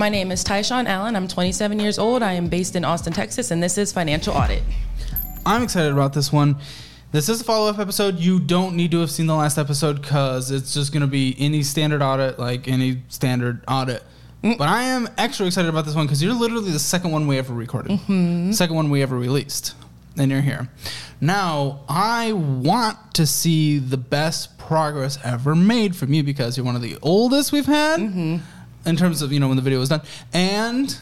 My name is Tyshawn Allen. I'm 27 years old. I am based in Austin, Texas, and this is Financial Audit. I'm excited about this one. This is a follow up episode. You don't need to have seen the last episode because it's just going to be any standard audit, like any standard audit. Mm. But I am extra excited about this one because you're literally the second one we ever recorded, mm-hmm. second one we ever released, and you're here. Now, I want to see the best progress ever made from you because you're one of the oldest we've had mm-hmm. In terms of, you know, when the video was done. And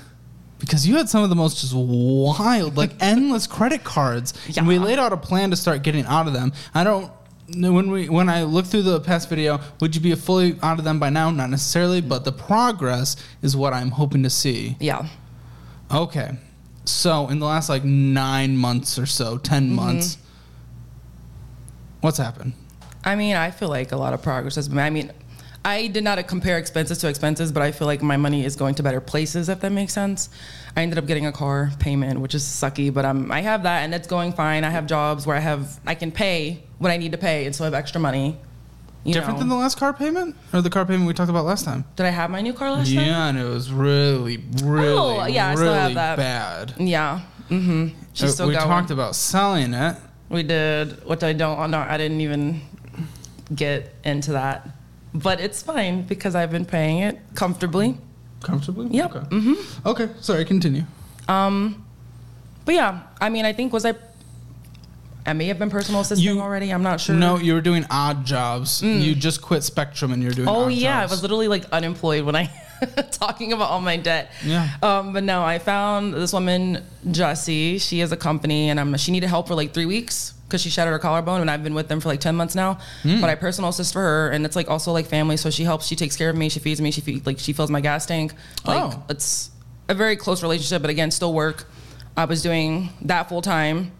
because you had some of the most just wild, like endless credit cards, and we laid out a plan to start getting out of them. I don't know when we when I look through the past video, would you be fully out of them by now? Not necessarily, but the progress is what I'm hoping to see. Yeah. Okay, so in the last like nine months or so, 10 Mm-hmm. months, what's happened? I mean, I feel like a lot of progress has been. I mean, I did not compare expenses to expenses, but I feel like my money is going to better places, if that makes sense. I ended up getting a car payment, which is sucky, but um, I have that and it's going fine. I have jobs where I have I can pay what I need to pay, and so I have extra money. You Different know. than the last car payment or the car payment we talked about last time? Did I have my new car last time? Yeah, and it was really, really, Oh, yeah, I really still have that. bad. Yeah. Mm-hmm. She's Uh, still we going. talked about selling it. We did, which I don't. No, I didn't even get into that, but it's fine because I've been paying it comfortably. Comfortably? Yep. Okay. Mm-hmm. Okay. Sorry, continue. Um, but yeah, I mean, I think was I. I may have been personal assistant You- already. I'm not sure. No, you were doing odd jobs. You just quit Spectrum and you're doing Oh yeah, I was literally like unemployed when I talking about all my debt. Yeah. Um, but no, I found this woman Jessie. She has a company, and I'm, she needed help for like three weeks because she shattered her collarbone, and I've been with them for like ten months now. Hmm. But I personal assist for her, and it's like also like family. So she helps. She takes care of me. She feeds me. She feed, like she fills my gas tank. Like Oh. it's a very close relationship, but again, still work. I was doing that full time,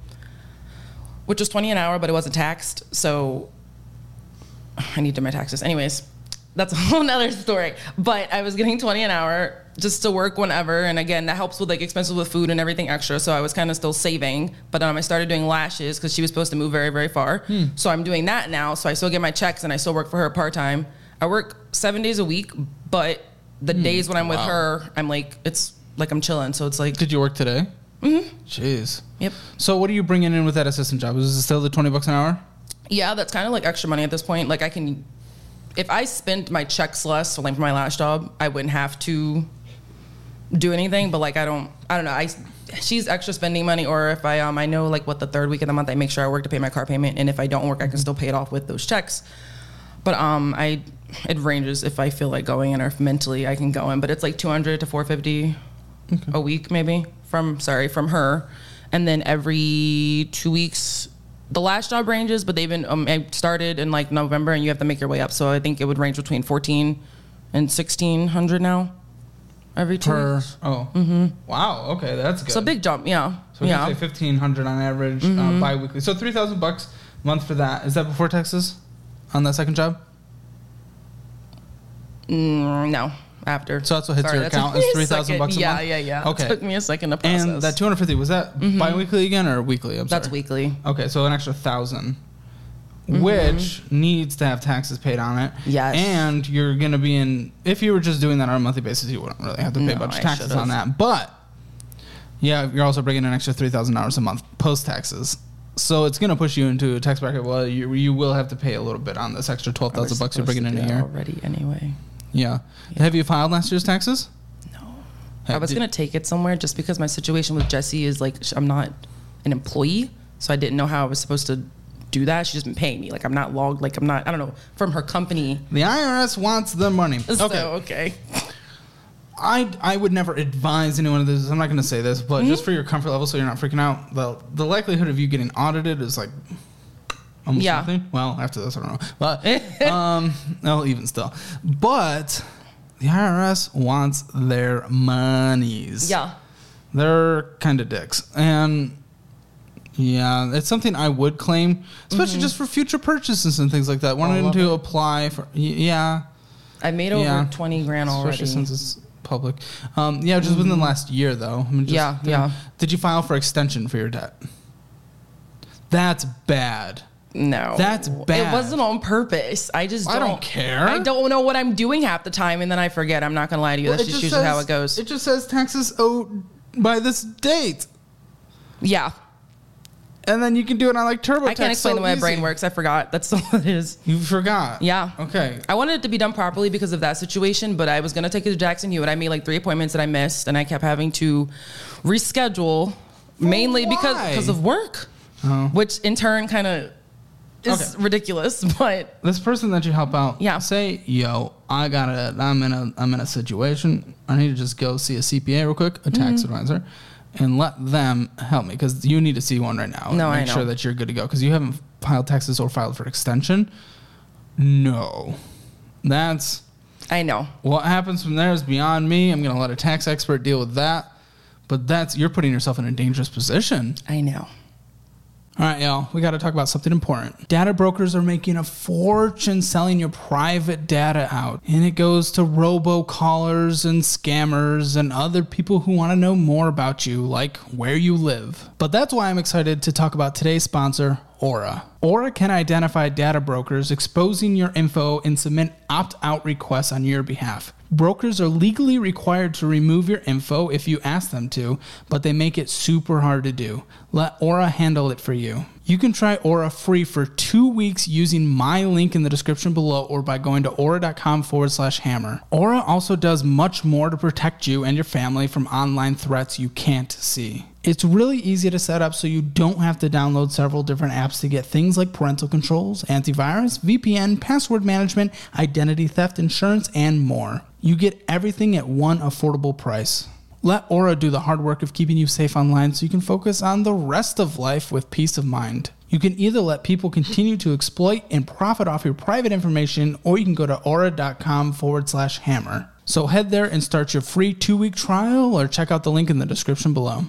which was twenty an hour, but it wasn't taxed. So I need to do my taxes. Anyways, that's a whole nother story. But I was getting 20 an hour just to work whenever. And again, that helps with like expenses with food and everything extra. So I was kind of still saving. But um, I started doing lashes because she was supposed to move very, very far. So I'm doing that now. So I still get my checks and I still work for her part time. I work seven days a week, but the days when I'm with her, I'm like, it's like I'm chilling. So it's like, Did you work today? Mm-hmm. Jeez. yep. So what are you bringing in with that assistant job? Is it still the 20 bucks an hour? Yeah, that's kind of like extra money at this point. Like I can, if I spent my checks less, so like for my last job, I wouldn't have to do anything. But like I don't, I don't know. I she's extra spending money, or if I um I know like what the third week of the month I make sure I work to pay my car payment, and if I don't work, I can still pay it off with those checks. But um I it ranges if I feel like going in or if mentally I can go in. But it's like two hundred to four fifty a week maybe from sorry from her, and then every two weeks. The last job ranges, but they've been. Um, I started in like November, and you have to make your way up. So I think it would range between fourteen and sixteen hundred now. Every two Per. weeks. Oh. Mm-hmm. Wow. Okay, that's good. A big jump, yeah. So we yeah. can say 1500 on average uh, bi-weekly. So 3000 bucks a month for that. Is that before taxes on that second job? Mm, no, after. So that's what hits your account is 3,000 second. bucks a yeah, month? Yeah, yeah, Okay. It took me a second to process. And that 250 was that bi-weekly again or weekly? I'm sorry. That's weekly. Okay, so an extra 1000 which needs to have taxes paid on it. Yes. And you're going to be in if you were just doing that on a monthly basis, you wouldn't really have to pay a No, bunch of taxes on that. But yeah, you're also bringing an extra $3,000 a month post taxes. So it's going to push you into a tax bracket. Well, you, you will have to pay a little bit on this extra twelve I bucks you're bringing to in a year. already anyway. Yeah. Have you filed last year's taxes? No. Have- I was gonna take it somewhere just because my situation with Jesse is like I'm not an employee, so I didn't know how I was supposed to do that. She doesn't pay me. Like I'm not logged. Like I'm not. I don't know from her company. The IRS wants the money. So Okay. okay. I I would never advise anyone of this. I'm not going to say this, but Mm-hmm. just for your comfort level, so you're not freaking out. the The likelihood of you getting audited is like almost Yeah. nothing. Well, after this, I don't know, but um, no, even still. But the IRS wants their monies. Yeah. they're kind of dicks, and yeah, it's something I would claim, especially just for future purchases and things like that. Wanting Mm-hmm. to it. apply for, yeah. I made over Yeah. twenty grand already. Especially since it's public. Um, yeah, just within the last year, though. I mean, just, Yeah, yeah. Did you file for extension for your debt? That's bad. no. That's bad. It wasn't on purpose. I just I don't, don't care. I don't know what I'm doing half the time, and then I forget. I'm not gonna lie to you. That's just, usually how it goes. It just says taxes owed by this date. yeah, And then you can do it on like TurboTax. I can't explain so the way my brain works. I forgot. That's all it is. You forgot. Yeah. Okay. I wanted it to be done properly because of that situation, but I was gonna take it to Jackson Hewitt. I made like three appointments that I missed, and I kept having to reschedule, mainly because why? because of work, Oh. which in turn kind of is Okay. ridiculous. But This person that you help out. Yeah. Say, yo, I gotta. I'm in a. I'm in a situation. I need to just go see a CPA real quick, a tax Mm-hmm. advisor, and let them help me because you need to see one right now. and No, I make sure that you're good to go because you haven't filed taxes or filed for extension. No, that's I know. what happens from there is beyond me. I'm gonna let a tax expert deal with that. But that's you're putting yourself in a dangerous position. I know. All right, y'all, we got to talk about something important. Data brokers are making a fortune selling your private data out, and it goes to robocallers and scammers and other people who want to know more about you, like where you live. But that's why I'm excited to talk about today's sponsor, Aura. Aura can identify data brokers exposing your info and submit opt out requests on your behalf. Brokers are legally required to remove your info if you ask them to, but they make it super hard to do. Let Aura handle it for you. You can try Aura free for two weeks using my link in the description below or by going to aura.com forward slash hammer. Aura also does much more to protect you and your family from online threats you can't see. It's really easy to set up so you don't have to download several different apps to get things like parental controls, antivirus, VPN, password management, identity theft insurance, and more. You get everything at one affordable price. Let Aura do the hard work of keeping you safe online so you can focus on the rest of life with peace of mind. You can either let people continue to exploit and profit off your private information, or you can go to aura.com forward slash hammer. So head there and start your free two week trial or check out the link in the description below.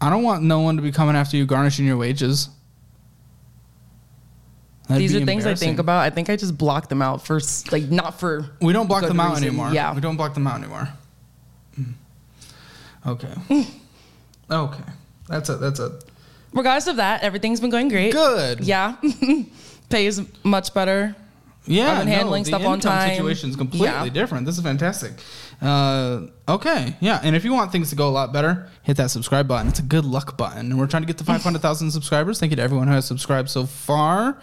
I don't want no one to be coming after you garnishing your wages. That'd These are things I think about. I think I just block them out for like not for. We don't block them out reason. anymore. Yeah. We don't block them out anymore. Mm. Okay. okay. That's a that's a Regardless of that, everything's been going great. good. Yeah, pays much better. Yeah, I've been handling the stuff on time. Situation's completely Yeah. different. This is fantastic. Uh, okay, yeah, and if you want things to go a lot better, hit that subscribe button. It's a good luck button, and we're trying to get to five hundred thousand subscribers. Thank you to everyone who has subscribed so far.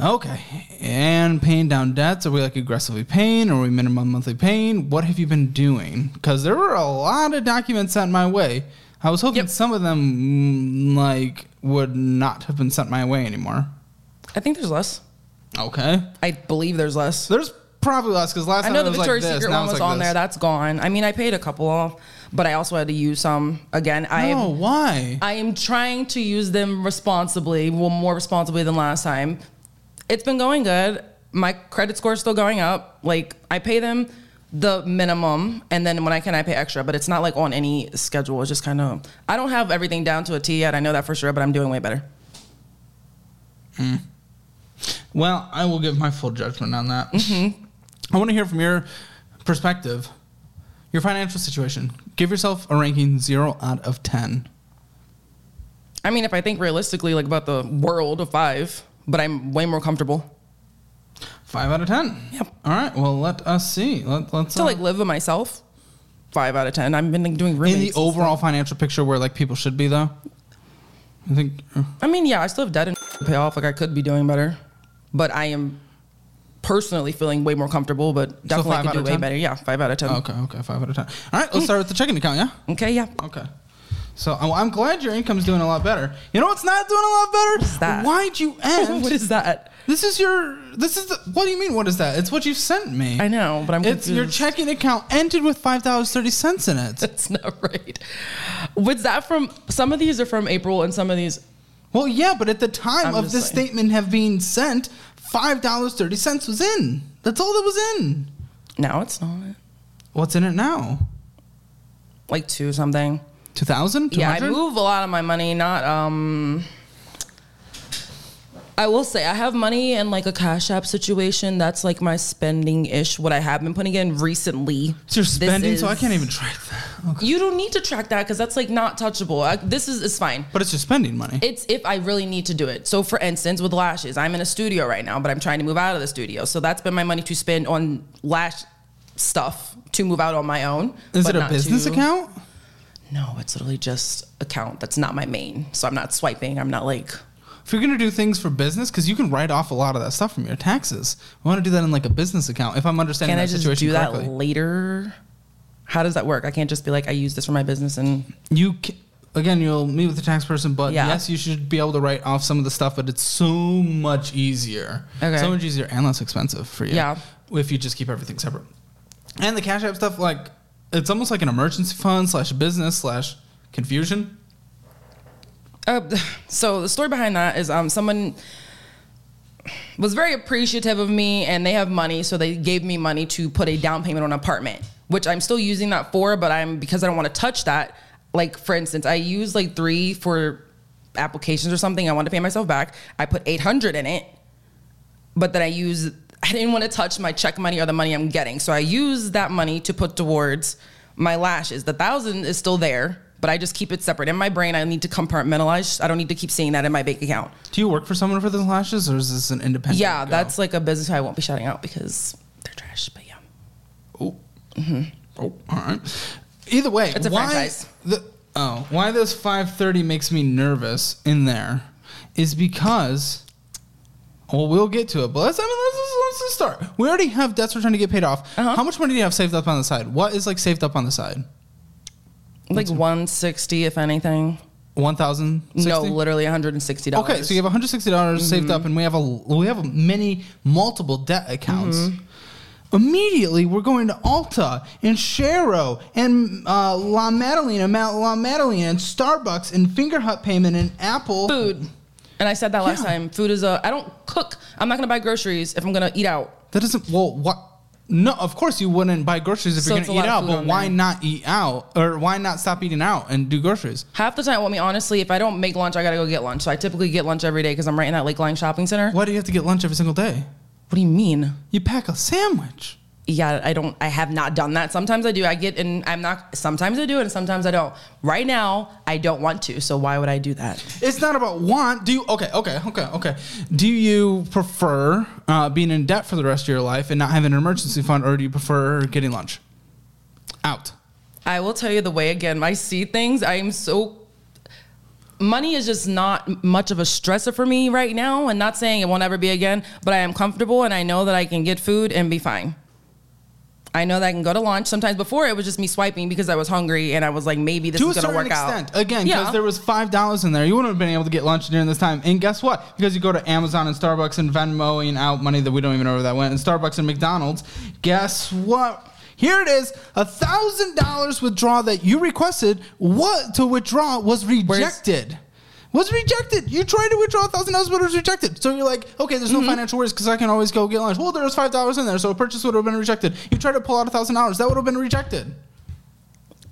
Okay, and paying down debts. Are we like aggressively paying? Or are we minimum monthly paying? What have you been doing? Because there were a lot of documents sent my way. I was hoping Yep. some of them mm, like would not have been sent my way anymore. I think there's less. Okay. I believe there's less. There's probably less because last I time know it the was like Victoria's this. Secret now one it's was like on this. there. That's gone. I mean, I paid a couple off, but I also had to use some again. I No, I why? I am trying to use them responsibly, well, more responsibly than last time. It's been going good. My credit score is still going up. Like I pay them the minimum, and then when I can, I pay extra. But it's not like on any schedule. It's just kind of. I don't have everything down to a T yet. I know that for sure, but I'm doing way better. Hmm. Well, I will give my full judgment on that. Mm-hmm. I want to hear from your perspective, your financial situation. Give yourself a ranking zero out of ten. I mean, if I think realistically, like about the world of five, but I'm way more comfortable Five out of ten. Yep. All right. Well, let us see. Let, let's to uh, like live with myself. Five out of ten. I've been like, doing in roommates. the overall financial picture where like people should be though. I think. uh, I mean, yeah, I still have debt and to pay off. Like I could be doing better, but I am personally feeling way more comfortable. But definitely five could do way 10? better. Yeah, five out of ten. Okay. Okay. Five out of ten. All right. Let's start with the checking account. Yeah. Okay, yeah. Okay. So I'm glad your income's doing a lot better. You know what's not doing a lot better? What's that? Why'd you end? what is that? This is your. This is. The, what do you mean? What is that? It's what you sent me. I know, but I'm It's your checking account ended with five dollars thirty cents in it. That's not right. Was that from? Some of these are from April, and some of these. Well, yeah, but at the time I'm of this saying. statement have been sent, five dollars thirty cents was in. That's all that was in. Now it's not What's in it now? like two something. Two thousand? Yeah, I move a lot of my money. Not um. I will say I have money in like a Cash App situation. That's like my spending ish. What I have been putting in recently. So you're This spending, so I can't even track that. Okay. You don't need to track that because that's like not touchable. I, this is is fine. But it's just spending money. It's if I really need to do it. So, for instance, with lashes, I'm in a studio right now, but I'm trying to move out of the studio. So that's been my money to spend on lash stuff to move out on my own. Is it a business to- account? No, it's literally just account. That's not my main. So I'm not swiping. I'm not like. If you're gonna do things for business, because you can write off a lot of that stuff from your taxes. We want to do that in like a business account. If I'm understanding Can I that just situation do that later? How does that work? I can't just be like, I use this for my business and you ca again you'll meet with the tax person, but Yeah. yes, you should be able to write off some of the stuff. But it's so much easier, Okay. so much easier and less expensive for you. Yeah. if you just keep everything separate. And the cash app stuff, like it's almost like an emergency fund slash business slash confusion. Uh, so the story behind that is um someone was very appreciative of me and they have money so they gave me money to put a down payment on an apartment which i'm still using that for but i'm because i don't want to touch that like for instance i use like three for applications or something i want to pay myself back i put 800 in it but then i use i didn't want to touch my check money or the money i'm getting so i use that money to put towards my lashes. The thousand is still there but i just keep it separate in my brain i need to compartmentalize i don't need to keep seeing that in my bank account Do you work for someone for those lashes, or is this an independent? yeah go? that's like a business i won't be shouting out because they're trash but yeah Oh. Oh, all right. Either way, It's a why franchise. The, oh, why this 530 makes me nervous in there is because. Well, we'll get to it, but let's. I mean, let's, let's, let's start. We already have debts we're trying to get paid off. Uh-huh. How much money do you have saved up on the side? What is like saved up on the side? Like 160 if anything One thousand. no literally 160 dollars Okay, so you have 160 dollars saved Mm-hmm. up, and we have a we have many multiple debt accounts. Mm-hmm. Immediately, we're going to Ulta and Sharo and uh, La Madalena, Ma- La Madalena, and Starbucks and Fingerhut payment and Apple. food and i said that last Yeah. time food is a i don't cook i'm not gonna buy groceries if i'm gonna eat out That doesn't. Well, what? No, of course you wouldn't buy groceries if So you're to eat out. But why there. not eat out, or why not stop eating out and do groceries? half the time well i mean honestly if i don't make lunch i gotta go get lunch so i typically get lunch every day because i'm right in that Lakeline shopping center Why do you have to get lunch every single day? what do you mean You pack a sandwich. Yeah i don't i have not done that sometimes i do i get and i'm not sometimes i do it and sometimes i don't right now i don't want to so why would i do that It's not about want. Do you? Okay, okay, okay, okay. Do you prefer uh, being in debt for the rest of your life and not having an emergency fund, or do you prefer getting lunch out? I will tell you the way again I see things. I am so money is just not much of a stressor for me right now and not saying it won't ever be again, but I am comfortable and I know that I can get food and be fine. I know that I can go to lunch. Sometimes before it was just me swiping because I was hungry and I was like maybe this to is going to work extent, out. again, because Yeah. there was five dollars in there, you wouldn't have been able to get lunch during this time. And guess what? Because you go to Amazon and Starbucks and Venmoing out money that we don't even know where that went, and Starbucks and McDonald's. Guess what? Here it is, a thousand dollars withdrawal that you requested. What to withdraw was rejected. Was rejected. You tried to withdraw a thousand dollars, but it was rejected. So you're like, okay, there's no Mm-hmm. financial worries because I can always go get lunch. Well, there was five dollars in there, so a purchase would have been rejected. You tried to pull out a thousand dollars, that would have been rejected.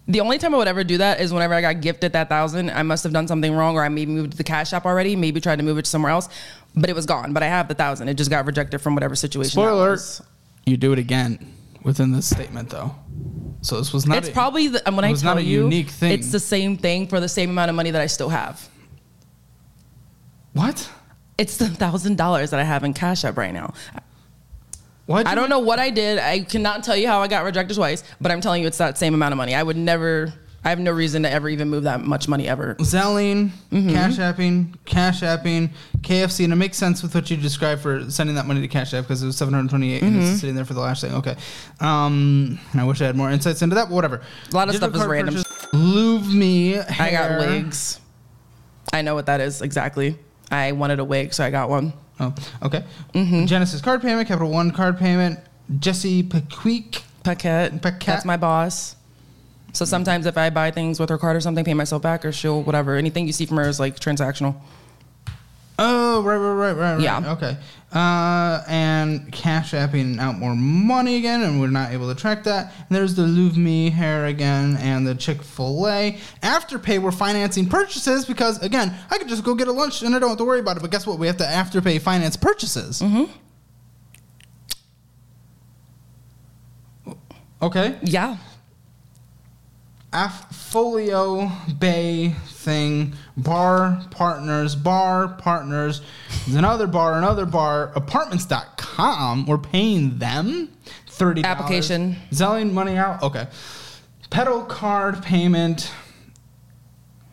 The only time I would ever do that is whenever I got gifted that thousand. I must have done something wrong, or I maybe moved to the cash app already. Maybe tried to move it to somewhere else, but it was gone. But I have the thousand. It just got rejected from whatever situation. Spoiler alert. You do it again within this statement, though. So this was not. It's a- probably the, when I tell not a you, unique thing. it's the same thing for the same amount of money that I still have. What. It's the thousand dollars that I have in Cash App right now. What? I don't know what I did. I cannot tell you how I got rejected twice, but I'm telling you, it's that same amount of money. I would never. I have no reason to ever even move that much money ever. Zelling, Mm-hmm. Cash Apping, Cash Apping, KFC, and it makes sense with what you described for sending that money to Cash App because it was 728 and Mm-hmm. it's sitting there for the last thing. Okay. Um, I wish I had more insights into that, but whatever. A lot of stuff is random. Luvme. I got wigs. I know what that is exactly. I wanted a wig, so I got one. Oh, okay. Mm-hmm. Genesis card payment, Capital One card payment, Jesse Pequeek. Paquette. Paquette. That's my boss. So sometimes if I buy things with her card or something, pay myself back or she'll whatever. Anything you see from her is like transactional. Oh, right, right, right, right, right. Yeah. Okay. Uh, and Cash Apping out more money again, and we're not able to track that. And there's the Luvme hair again, and the Chick Fil A Afterpay. We're financing purchases because again, I could just go get a lunch and I don't have to worry about it. But guess what? We have to Afterpay finance purchases. Mm-hmm. Okay. Yeah. Afffolio Bay thing, bar partners, bar partners, there's another bar, another bar, apartments.com. We're paying them $30. Application. Zelling money out. Okay. Petal card payment.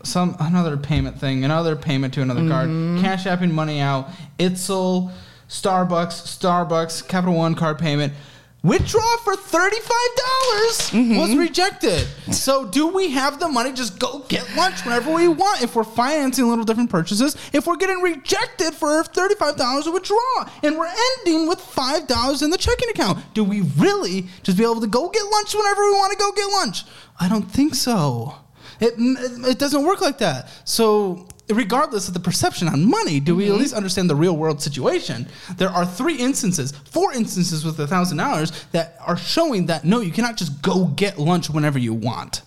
Some another payment thing, another payment to another Mm-hmm. card, cash apping money out, Itzel, Starbucks, Starbucks, Capital One card payment. Withdraw for $35 Mm-hmm. was rejected. So, do we have the money? Just go get lunch whenever we want. If we're financing little different purchases, if we're getting rejected for $35 to withdraw, and we're ending with $5 in the checking account, do we really just be able to go get lunch whenever we want to go get lunch? I don't think so. It, it doesn't work like that. So, regardless of the perception on money, do we at mm-hmm. least understand the real world situation? There are three instances, four instances with a thousand dollars that are showing that no, you cannot just go get lunch whenever you want.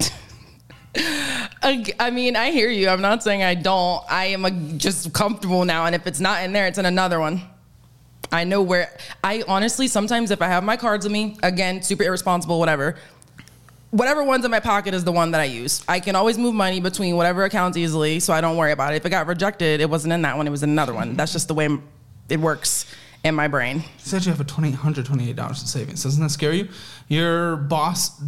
I I mean, I hear you. I'm not saying I don't. I am a, just comfortable now, and if it's not in there, it's in another one. I know where. I honestly sometimes if I have my cards with me, again, super irresponsible, whatever. Whatever one's in my pocket is the one that I use. I can always move money between whatever accounts easily, so I don't worry about it. If it got rejected, it wasn't in that one; it was in another one. That's just the way it works in my brain. You said you have a twenty hundred twenty eight dollars in savings. Doesn't that scare you? Your boss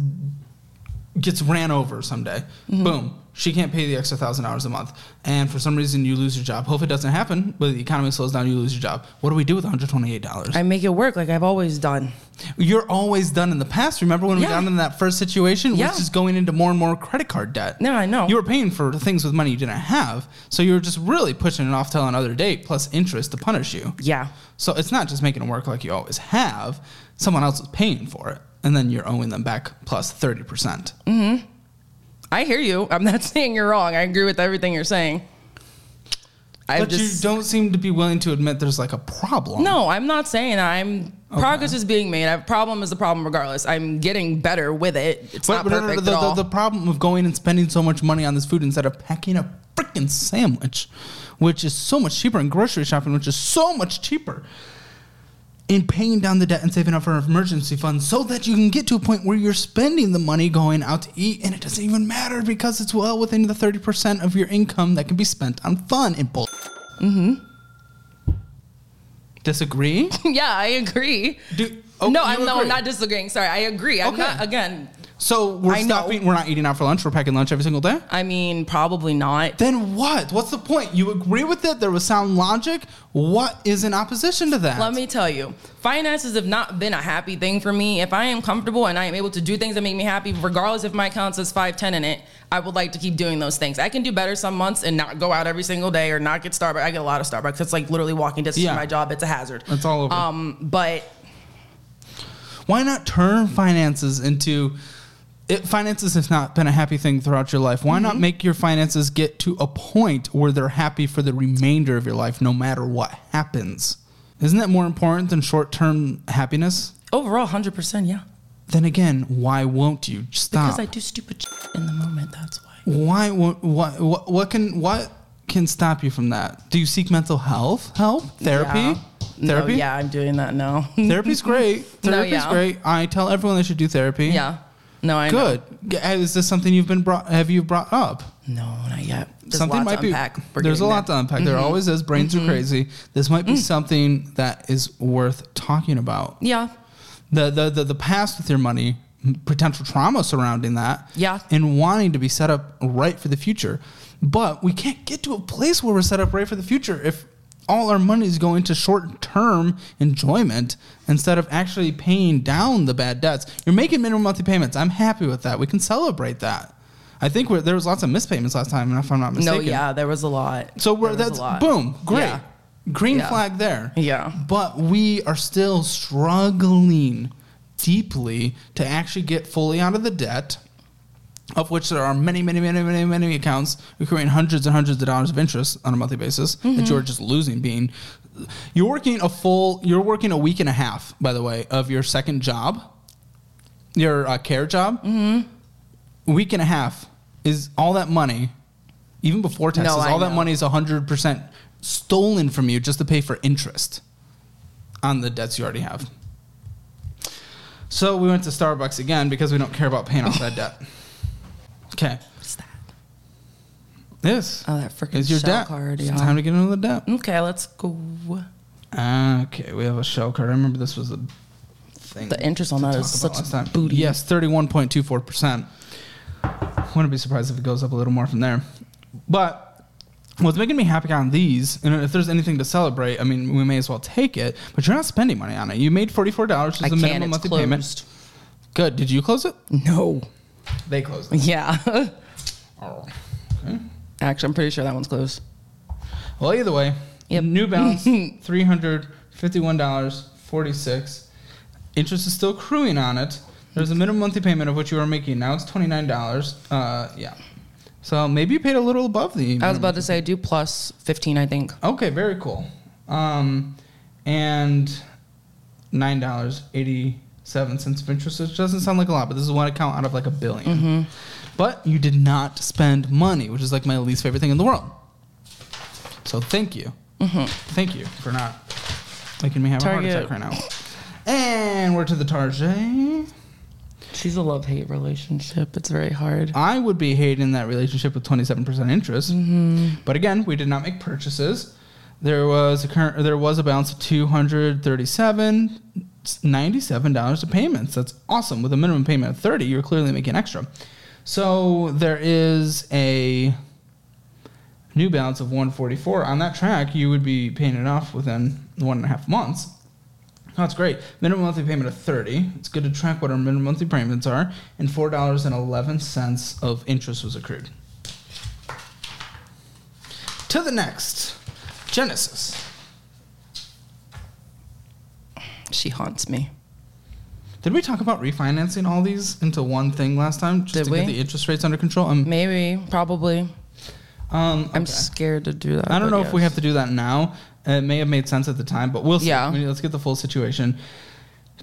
gets ran over someday. Mm-hmm. Boom. She can't pay the extra thousand dollars a month, and for some reason you lose your job. Hope it doesn't happen, but the economy slows down, you lose your job. What do we do with one hundred twenty eight dollars? I make it work like I've always done. You're always done in the past. Remember when we got in that first situation? Yeah. Which is going into more and more credit card debt. Yeah, I know. You were paying for things with money you didn't have. So you were just really pushing it off till another date plus interest to punish you. Yeah. So it's not just making it work like you always have. Someone else is paying for it. And then you're owing them back plus 30%. percent mm-hmm. I hear you. I'm not saying you're wrong. I agree with everything you're saying. I But just you don't seem to be willing to admit there's like a problem. no. I'm not saying that. I'm progress is being made. A problem is a problem regardless. I'm getting better with it. It's But, not but perfect the, at all. the, the problem of going and spending so much money on this food instead of packing a freaking sandwich, which is so much cheaper, and grocery shopping, which is so much cheaper, in paying down the debt and saving up for an emergency fund so that you can get to a point where you're spending the money going out to eat and it doesn't even matter because it's well within the 30% of your income that can be spent on fun and bull. Mm-hmm. Disagree? yeah, I agree. Do, oh, no, I'm no, agree. Not disagreeing. Sorry, I agree. I'm Okay. not again. So we're I know. stopping. We're not eating out for lunch. We're packing lunch every single day. I mean, probably not. Then what? What's the point? You agree with it? There was sound logic. What is in opposition to that? Let me tell you, finances have not been a happy thing for me. If I am comfortable and I am able to do things that make me happy, regardless if my account says 510 in it, I would like to keep doing those things. I can do better some months and not go out every single day or not get Starbucks. I get a lot of Starbucks. It's like literally walking distance Yeah. from my job. It's a hazard. It's all over. Um, but Why not turn finances into? It, finances has not been a happy thing throughout your life. Why Mm-hmm. not make your finances get to a point where they're happy for the remainder of your life, no matter what happens? Isn't that more important than short-term happiness? overall, 100%, yeah. Then again, why won't you stop? Because I do stupid shit in the moment. That's why. why won't what, what what can what can stop you from that? Do you seek mental health help? Therapy? Yeah. Therapy? No, yeah, I'm doing that now. Therapy's great. No, Therapy's yeah. great. I tell everyone they should do therapy. yeah. No, I know. Good. G- Is this something you've been brought? Have you brought up? No, not yet. There's something might to be. There's a lot there. Mm-hmm. to unpack. There always is. Brains are crazy. This might be something that is worth talking about. Yeah. The, the the the past with your money, potential trauma surrounding that. Yeah. And wanting to be set up right for the future, but we can't get to a place where we're set up right for the future if all our money is going to short term enjoyment instead of actually paying down the bad debts. You're making minimum monthly payments. I'm happy with that. We can celebrate that. I think we're, there was lots of missed payments last time, if I'm not mistaken. No, yeah, there was a lot. So we're, that's lot. boom, great, Yeah. green Yeah. flag there. Yeah. But we are still struggling deeply to actually get fully out of the debt of which there are many, many, many, many, many accounts accruing hundreds and hundreds of dollars of interest on a monthly basis that you're just losing. Being you're working a full, you're working a week and a half, by the way, of your second job, your uh, care job. Mm-hmm. Week and a half is all that money, even before taxes. I all that money is hundred percent stolen from you just to pay for interest on the debts you already have. So we went to Starbucks again because we don't care about paying off that debt. Okay. What's that? This Oh, that freaking is your shell debt. card. It's Yeah. time to get into the debt. Okay, let's go. Okay, we have a shell card. I remember this was a thing. The interest on that is such last time. booty. Yes, thirty-one point two four percent. Wouldn't be surprised if it goes up a little more from there. But what's making me happy on these, and if there's anything to celebrate, I mean, we may as well take it. But you're not spending money on it. You made forty-four dollars as a minimum monthly payment. closed. Good. Did you close it? No. They closed it. Yeah. Oh. Okay. Actually, I'm pretty sure that one's closed. Well, either way, Yep. New Balance, three hundred fifty-one dollars forty-six. Interest is still accruing on it. There's a minimum monthly payment of what you are making now. It's twenty-nine dollars. Uh, yeah. So maybe you paid a little above the. I was about to say do plus 15, I think. Okay, very cool. Um, and nine dollars eighty-seven cents of interest, which doesn't sound like a lot, but this is one account out of like a 1000000000 mm-hmm. But you did not spend money, which is like my least favorite thing in the world. So thank you, mm-hmm. thank you for not making me have a heart attack right now. And we're to the Target. She's a love hate relationship. It's very hard. I would be hating that relationship with 27% interest. Mm-hmm. But again, we did not make purchases. There was a current there was a balance of 237 $97 of payments. That's awesome. With a minimum payment of 30, you're clearly making extra. So there is a new balance of 144. On that track, you would be paying it off within one and a half months. That's great. Minimum monthly payment of 30. It's good to track what our minimum monthly payments are. And $4.11 of interest was accrued. To the next Genesis. She haunts me. Did we talk about refinancing all these into one thing last time just Did to we? get the interest rates under control? Um, Maybe, probably. um, I'm scared to do that. I don't but know if we yes. have to do that now. It may have made sense at the time, but we'll see. Yeah. I mean, let's get the full situation.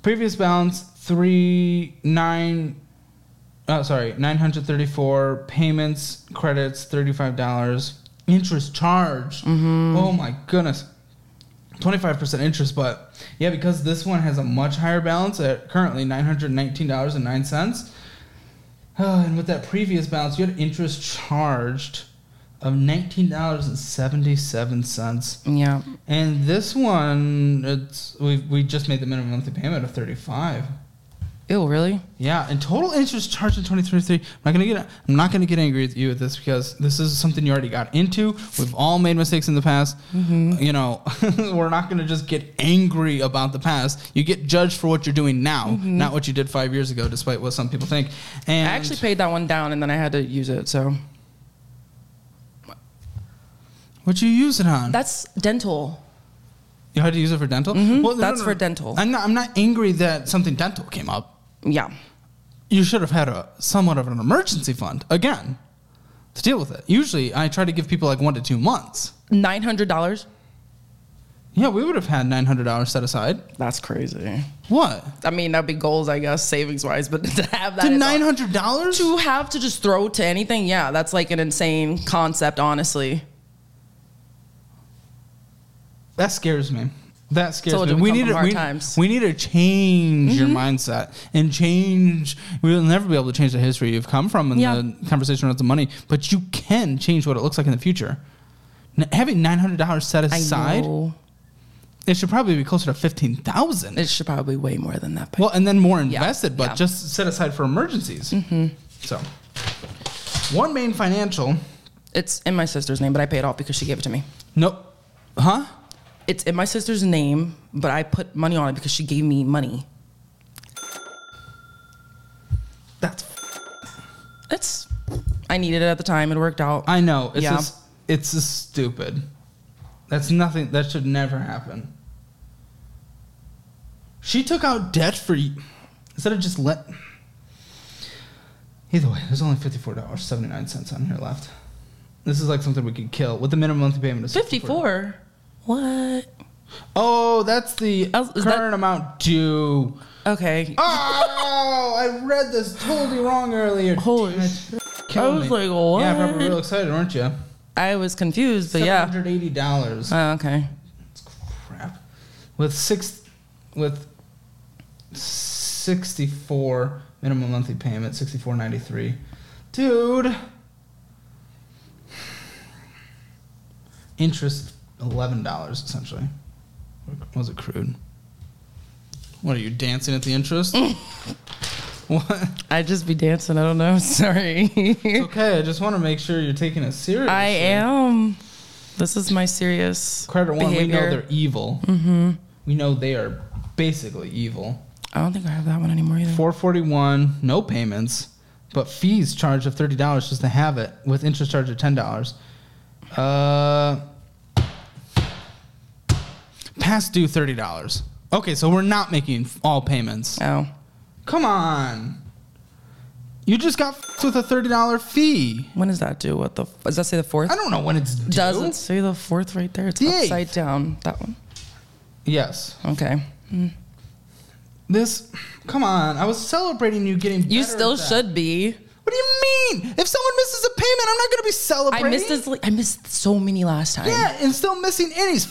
Previous balance three nine. Oh, sorry, nine hundred thirty-four payments, credits thirty-five dollars, interest charge. Mm-hmm. Oh my goodness, twenty-five percent interest. But yeah, because this one has a much higher balance at currently nine hundred nineteen dollars and nine cents. Oh, and with that previous balance, you had interest charged of nineteen dollars and seventy-seven cents. Yeah. And this one, it's we we just made the minimum monthly payment of thirty-five. Ew, really? Yeah, and total interest charged in 2023. I'm not gonna get I'm not gonna get angry with you with this because this is something you already got into. We've all made mistakes in the past. You know, we're not gonna just get angry about the past. You get judged for what you're doing now, not what you did five years ago, despite what some people think. And I actually paid that one down and then I had to use it. So what you use it on? that's dental. you had to use it for dental. Mhm, no, that's for dental. I'm not. I'm not angry that something dental came up. Yeah. you should have had a somewhat of an emergency fund again to deal with it. Usually, I try to give people like one to two months. $900? Yeah, we would have had nine hundred dollars set aside. That's crazy. What? I mean, that'd be goals, I guess, savings wise, but to have that. To nine hundred dollars? To have to just throw to anything, yeah, that's like an insane concept, honestly. That scares me. That scares Told me. you we come need from to hard we, times. Mm-hmm. we need to change your mindset and change. We'll never be able to change the history you've come from in Yeah. the conversation about the money, but you can change what it looks like in the future. N- having nine hundred dollars set I aside, know. it should probably be closer to fifteen thousand. It should probably be way more than that. But Well, and then more invested, but yeah. Mm-hmm. just set aside for emergencies. So, OneMain Financial. it's in my sister's name, but I paid it off because she gave it to me. Nope. Huh? It's in my sister's name, but I put money on it because she gave me money. That's. It's. I needed it at the time. It worked out. I know. It's Yeah. just. It's just stupid. That's nothing. That should never happen. She took out debt for you instead of just let. Either way, there's only fifty four dollars seventy nine cents on here left. This is like something we could kill with the minimum monthly payment of Fifty four. What? Oh, that's the Oh, current that- amount due. Okay. Oh, I read this totally wrong earlier. Holy shit. I was me. like, what? Yeah, probably real excited, weren't you? I was confused, but yeah. hundred eighty dollars. Oh, okay. Crap. With six, with sixty four minimum monthly payment, sixty four ninety three. Dude. Interest eleven dollars essentially. Was it crude? What are you dancing at the interest? what? I'd just be dancing. I don't know. Sorry. It's okay. I just want to make sure you're taking it seriously. I am. This is my serious Credit one, we know they're evil. Mm-hmm. We know they are basically evil. I don't think I have that one anymore either. 441, no payments, but fees charged of $30 just to have it with interest charge of $10. Uh, past due $30. Okay, so we're not making all payments. Oh. Come on. You just got f- with a $30 fee. When does that do? What the? F- Does that say the fourth? I don't know when it's due. Does it say the fourth right there? It's The upside eighth. down. That one. Yes. Okay. Mm. This, come on. I was celebrating you getting You still should be. What do you mean? If someone misses a payment, I'm not going to be celebrating. I missed this. I missed so many last time. Yeah, and still missing Annie's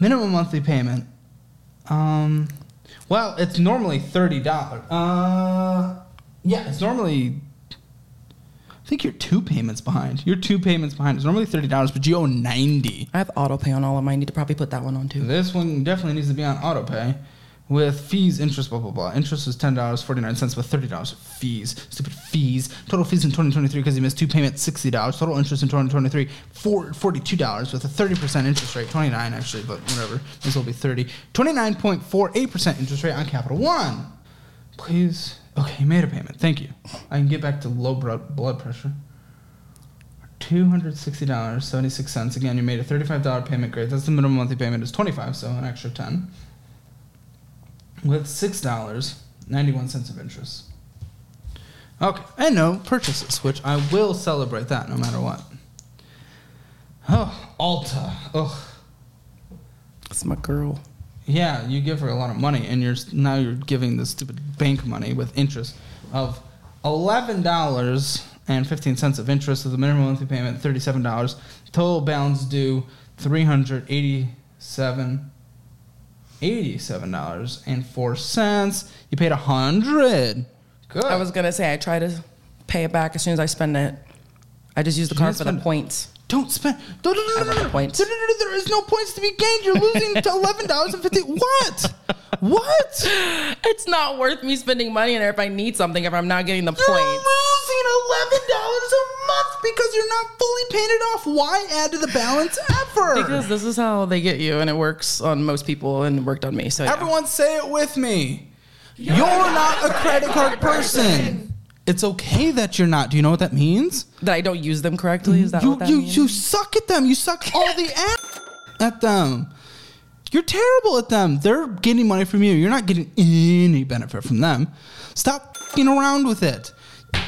minimum monthly payment. Um, well, it's normally thirty dollars. Uh, yeah, it's normally. I think you're two payments behind. You're two payments behind. It's normally thirty dollars, but you owe ninety. I have auto pay on all of mine. I need to probably put that one on too. This one definitely needs to be on auto pay. With fees, interest, blah blah blah. Interest was ten dollars forty nine cents with thirty dollars fees. Stupid fees. Total fees in twenty twenty three because he missed two payments, sixty dollars. Total interest in twenty twenty three, forty two dollars with a thirty percent interest rate. Twenty nine actually, but whatever. This will be thirty. Twenty nine point four eight percent interest rate on Capital One. Please. Okay, made a payment. Thank you. I can get back to low blood pressure. Two hundred sixty dollars seventy six cents. Again, you made a thirty five dollar payment. Great. That's the minimum monthly payment is twenty five, so an extra ten. With six dollars ninety one cents of interest. Okay, and no purchases, which I will celebrate that no matter what. Oh, Ulta. Ugh. It's my girl. Yeah, you give her a lot of money, and you're now you're giving the stupid bank money with interest of eleven dollars and fifteen cents of interest with the minimum monthly payment thirty seven dollars. Total balance due three hundred eighty seven. Eighty-seven dollars and. You paid a hundred. Good. I was gonna say I try to pay it back as soon as I spend it. I just use the card for the spend points. Don't spend. No, no, no, I no, want no, the no. points. No, no, no, no, There is no points to be gained. You're losing to eleven dollars and fifty. What? What? It's not worth me spending money in there if I need something if I'm not getting the points. Losing eleven dollars a month because you're not fully paid it off. Why add to the balance ever? Because this is how they get you, and it works on most people, and it worked on me. So yeah. everyone say it with me. You're, not a credit card person. It's okay that you're not. Do you know what that means? that I don't use them correctly. Is that you what that you means? you suck at them. You suck all the ass at them. You're terrible at them. They're getting money from you. You're not getting any benefit from them. Stop fing around with it.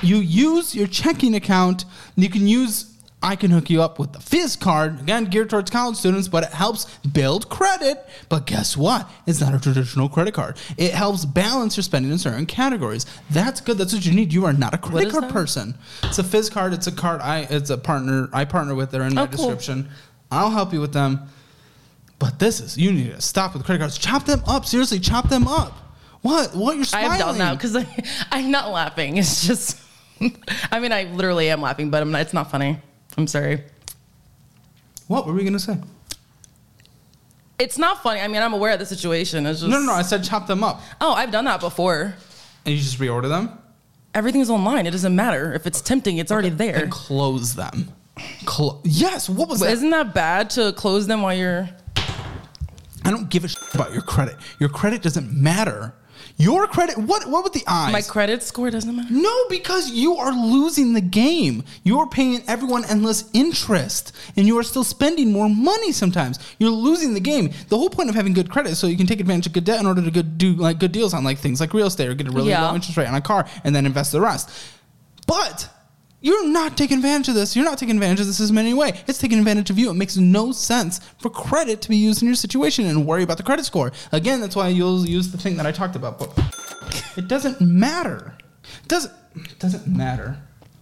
You use your checking account. You can use. I can hook you up with the Fizz card again, geared towards college students, but it helps build credit. But guess what? It's not a traditional credit card. It helps balance your spending in certain categories. That's good. That's what you need. You are not a credit card that? person. It's a Fizz card. It's a card. I. It's a partner. I partner with. They're in my Oh, cool. description. I'll help you with them. But this is you need to stop with credit cards. Chop them up. Seriously, chop them up. What? What? You're smiling. have done that because I'm not laughing. It's just, I mean, I literally am laughing, but I'm not, it's not funny. I'm sorry. What were we gonna say? It's not funny. I mean, I'm aware of the situation. It's just No, no, no. I said chop them up, Oh, I've done that before. and you just reorder them Everything's online. It doesn't matter if it's tempting. It's already there. and close them. Clo- yes. What was that? isn't that bad to close them while you're? I don't give a shit about your credit. Your credit doesn't matter. Your credit. What? What with the eyes? My credit score doesn't matter. No, because you are losing the game. You're paying everyone endless interest, and you are still spending more money sometimes. You're losing the game. The whole point of having good credit is so you can take advantage of good debt in order to good, do like good deals on like things like real estate or get a really Yeah. low interest rate on a car and then invest the rest. But you're not taking advantage of this. You're not taking advantage of this in any way. It's taking advantage of you. It makes no sense for credit to be used in your situation and worry about the credit score. Again, that's why you'll use the thing that I talked about. But it doesn't matter. It doesn't it doesn't matter.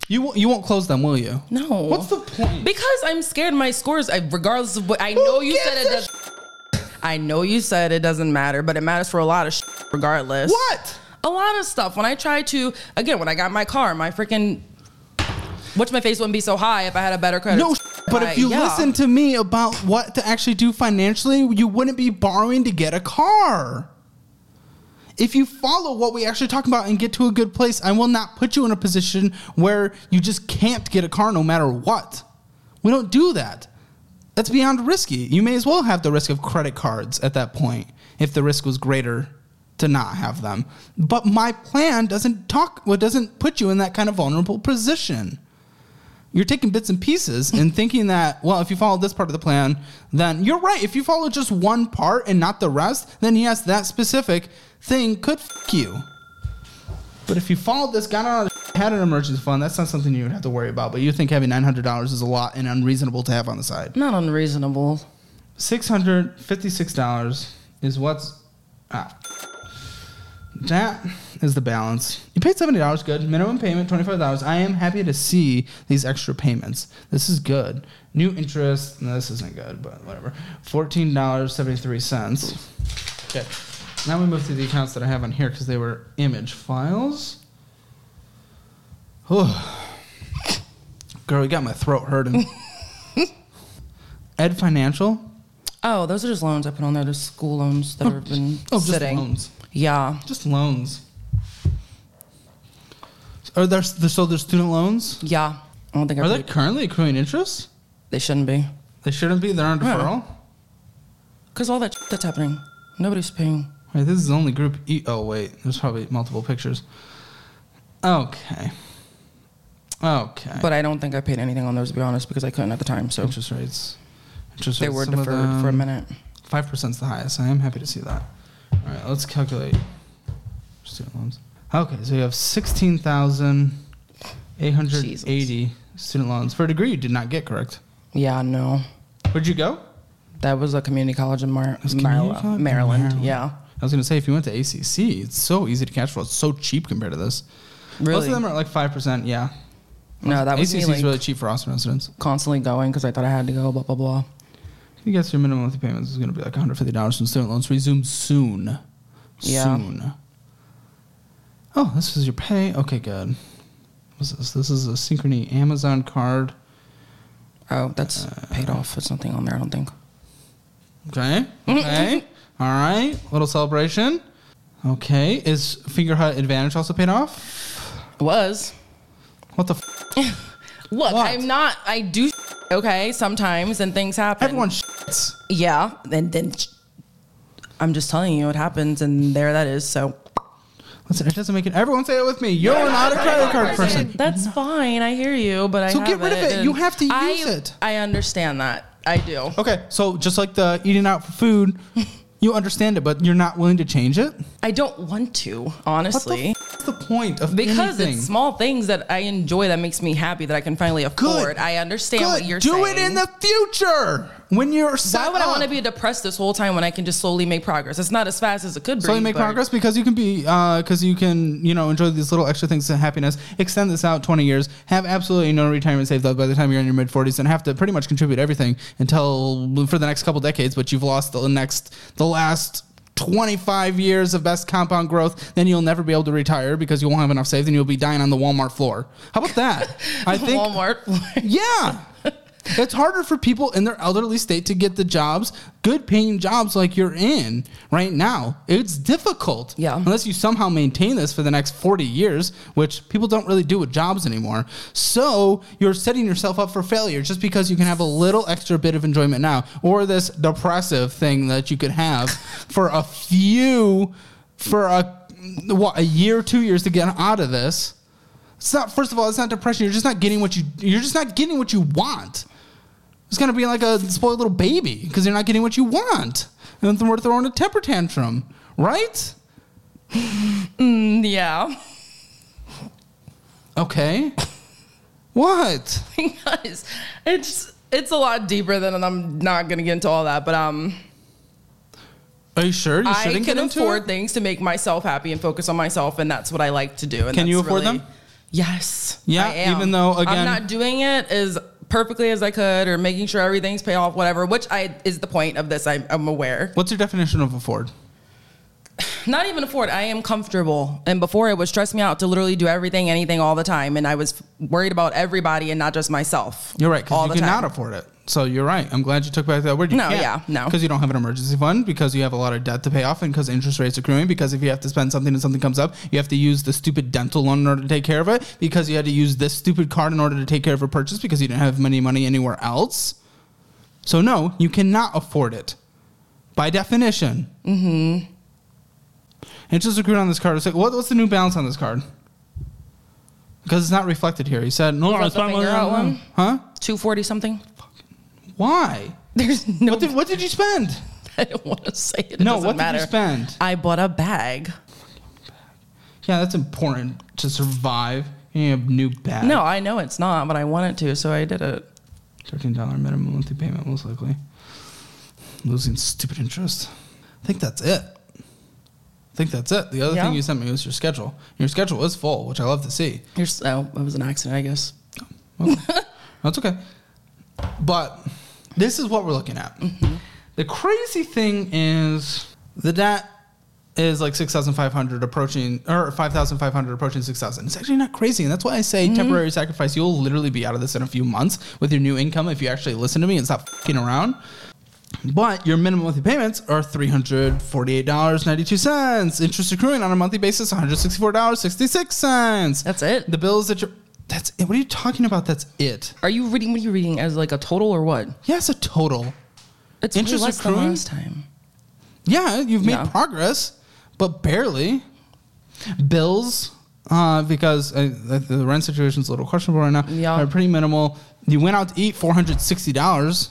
You won't- you won't close them, will you? No. What's the point? Because I'm scared my scores, I, regardless of what I Who know you said it does. I know you said it doesn't matter, but it matters for a lot of sh- regardless. What? A lot of stuff. When I try to, again, when I got my car, my freaking, what's my face wouldn't be so high if I had a better credit. No, score. but if you yeah. listen to me about what to actually do financially, you wouldn't be borrowing to get a car. If you follow what we actually talk about and get to a good place, I will not put you in a position where you just can't get a car no matter what. We don't do that. That's beyond risky. You may as well have the risk of credit cards at that point if the risk was greater to not have them. But my plan doesn't talk well, doesn't put you in that kind of vulnerable position you're taking bits and pieces and thinking that well if you follow this part of the plan then you're right if you follow just one part and not the rest then yes that specific thing could f- you but if you followed this got on a had an emergency fund that's not something you would have to worry about but you think having $900 is a lot and unreasonable to have on the side Not unreasonable. $656 is what's ah. That is the balance. You paid $70 good. Minimum payment $25 i am happy to see these extra payments. This is good. New interest no, this isn't good but whatever. $14.73 okay. Now we move to the accounts that i have on here because they were image files. Oh girl you got my throat hurting. Edfinancial? Oh, those are just loans I put on there. The school loans that oh, have been Oh, just loans. Yeah. Just loans. Are there so there's student loans? Yeah. I don't think Are they currently accruing interest? They shouldn't be. They shouldn't be. They're on deferral. Because all that that's happening. Nobody's paying. Wait, this is the only group E. Oh wait, there's probably multiple pictures. Okay. Okay. But I don't think I paid anything on those, to be honest, because I couldn't at the time. So interest rates. Interest they rates. were deferred for a minute. Five percent is the highest. I am happy to see that. All right, let's calculate student loans. Okay, so you have sixteen thousand eight hundred eighty student loans for a degree you did not get correct. Yeah, no. Where'd you go? That was a community college in Mar- Maryland. Maryland. Maryland. Yeah. I was gonna say if you went to ACC, it's so easy to cash flow. It's so cheap compared to this. Really? Most of them are like five percent. Yeah. no, that was ACC is like really cheap for Austin residents. constantly going because I thought I had to go. Blah blah blah. You guess your minimum monthly payments is gonna be like one hundred fifty dollars from student loans. Resume soon. Yeah. Soon. Oh, this is your pay. Okay, good. What's this? This is a Synchrony Amazon card. Oh, that's uh, paid off. It's nothing on there. I don't think. Okay. Okay. All right. Little celebration. Okay. Is Fingerhut Advantage also paid off? It was. What the? F- Look, What? I'm not. I do. Okay, sometimes and things happen. Everyone shits. Yeah, and then I'm just telling you, what happens, and there that is. So Listen, it doesn't make it. Everyone say it with me. You're not a credit card person. that's fine. I hear you, but I So get rid of haven't, it. You have to use I, it. I understand that. I do. Okay, so just like the eating out for food, you understand it, but you're not willing to change it. I don't want to, What honestly. The the point of because anything? it's small things that I enjoy that makes me happy that I can finally afford. Good. I understand Good. what you're doing. Do saying. it in the future when you're Why would I want to be depressed this whole time when I can just slowly make progress? It's not as fast as it could be. So make progress because you can be uh, because you can you know enjoy these little extra things of happiness. Extend this out twenty years. Have absolutely no retirement saved up by the time you're in your mid forties, and have to pretty much contribute everything until for the next couple decades. But you've lost the next the last. 25 years of best compound growth, then you'll never be able to retire because you won't have enough saved and you'll be dying on the Walmart floor. How about that? I think Walmart. yeah. It's harder for people in their elderly state to get the jobs, good paying jobs like you're in right now. It's difficult. Yeah. Unless you somehow maintain this for the next 40 years, which people don't really do with jobs anymore. So you're setting yourself up for failure just because you can have a little extra bit of enjoyment now or this depressive thing that you could have for a few, for a, what, a year, two years to get out of this. It's not. First of all, it's not depression. You're just not getting what you. You're just not getting what you want. It's gonna be like a spoiled little baby because you're not getting what you want, and then we're throwing a temper tantrum, right? Mm, yeah. Okay. what? because it's it's a lot deeper than and I'm not gonna get into all that, but um Are you sure you I shouldn't can get into afford it? things to make myself happy and focus on myself, and that's what I like to do. And Can you afford really- them? Yes. Yeah, I am. even though, again- I'm not doing it as perfectly as I could, or making sure everything's paid off, whatever. Which I is the point of this. I, I'm aware. What's your definition of afford? Not even afford. I am comfortable, and before it would stress me out to literally do everything, anything, all the time, and I was worried about everybody and not just myself. You're right, because you cannot afford it. So you're right. I'm glad you took back that word. You No, yeah, no. Because you don't have an emergency fund, because you have a lot of debt to pay off, and because interest rates are accruing, because if you have to spend something and something comes up, you have to use the stupid dental loan in order to take care of it, because you had to use this stupid card in order to take care of a purchase because you didn't have any money anywhere else. So no, you cannot afford it. By definition. Mm-hmm. Interest accrued on this card. It's like, what, what's the new balance on this card? Because it's not reflected here. He said, no, Is I that the spent finger money out one? Huh? Two forty something. Why? There's no. What did, what did you spend? I don't want to say it. it no, what matter. did you spend? I bought a bag. Yeah, that's important to survive. You have new bag. No, I know it's not, but I wanted to, so I did it. Thirteen dollar minimum monthly payment, most likely. Losing stupid interest. I think that's it. I think that's it. The other Yeah. thing you sent me was your schedule. Your schedule is full, which I love to see. Here's oh, it was an accident, I guess. Oh, that's okay. But this is what we're looking at. Mm-hmm. The crazy thing is the debt is like 6,500 approaching, or 5,500 approaching 6,000. It's actually not crazy. And that's why I say mm-hmm. temporary sacrifice. You'll literally be out of this in a few months with your new income if you actually listen to me and stop fucking around. But your minimum monthly payments are $348.92. Interest accruing on a monthly basis, $164.66. That's it. The bills that you're. That's it. What are you talking about? That's it. Are you reading? What are you reading as like a total or what? Yeah, it's a total. It's Interest way less than last time. Yeah, you've made Yeah. progress, but barely. Bills, uh, because uh, the, the rent situation's a little questionable right now. Yeah. Are pretty minimal. You went out to eat four hundred sixty dollars.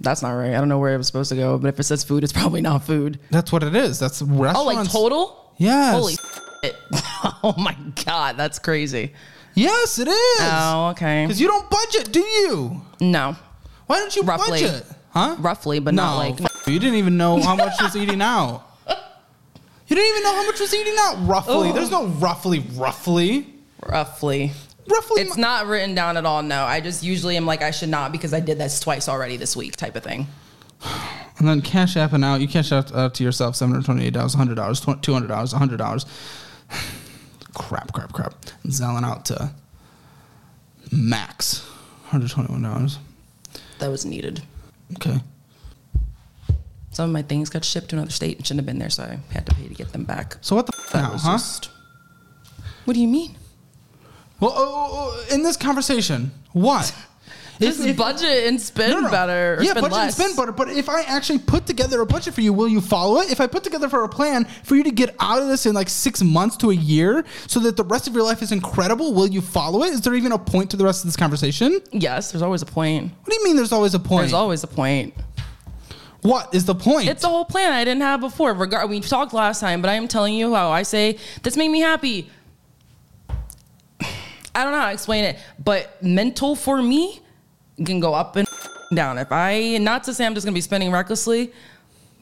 That's not right. I don't know where it was supposed to go, but if it says food, it's probably not food. That's what it is. That's restaurants. Oh, like total? Yes. Holy shit. Oh my God, that's crazy. Yes, it is. Oh, okay. Because you don't budget, do you? No. Why don't you Roughly. budget? Huh? Roughly, but no, not like. F- you didn't even know how much was eating out. You didn't even know how much was eating out roughly. There's no roughly, roughly. Roughly. Roughly. It's not written down at all, no. I just usually am like, I should not because I did this twice already this week type of thing. And then cash apping out, you cash out, out to yourself $728, $100, $200, $100. crap, crap, crap. Selling out to max, hundred twenty-one dollars. That was needed. Okay. Some of my things got shipped to another state and shouldn't have been there, so I had to pay to get them back. So what the f- now, huh? just. What do you mean? Well, oh, oh, oh, in this conversation, what? Just If- if- budget and spend No, no, better. Yeah, budget less. and spend better. But if I actually put together a budget for you, will you follow it? If I put together for a plan for you to get out of this in like six months to a year, so that the rest of your life is incredible, will you follow it? Is there even a point to the rest of this conversation? Yes, there's always a point. What do you mean? There's always a point. There's always a point. what is the point? It's a whole plan I didn't have before. Regard we talked last time, but I am telling you how I say this made me happy. I don't know how to explain it, but mental for me can go up and down. If I not to say I'm just gonna be spending recklessly,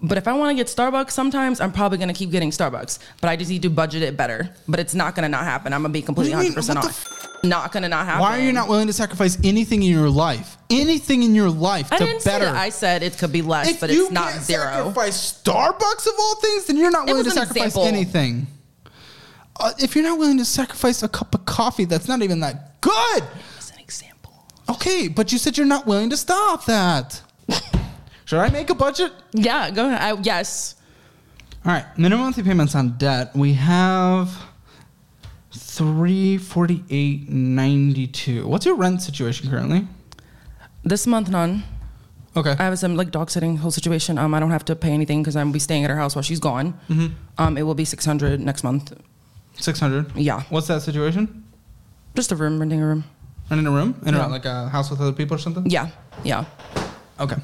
but if I want to get Starbucks, sometimes I'm probably gonna keep getting Starbucks. But I just need to budget it better. But it's not gonna not happen. I'm gonna be completely What do you 100 mean? percent off. Not gonna not happen. Why are you not willing to sacrifice anything in your life? Anything in your life I to didn't better? say that. I said it could be less, if but it's not can't zero. sacrifice Starbucks of all things, then you're not willing to sacrifice example. anything. Uh, if you're not willing to sacrifice a cup of coffee, that's not even that good. As an example. Okay, but you said you're not willing to stop that. Should I make a budget? Yeah, go ahead. I, yes. All right, minimum monthly payments on debt. We have three forty eight ninety two. What's your rent situation currently? This month, none. Okay. I have some like dog sitting whole situation. Um, I don't have to pay anything because I'm be staying at her house while she's gone. Um, it will be six hundred next month. Six hundred. Yeah, What's that situation? just a room, renting a room. And in a room? In Yeah. a, like a house with other people or something? Yeah, yeah. Okay.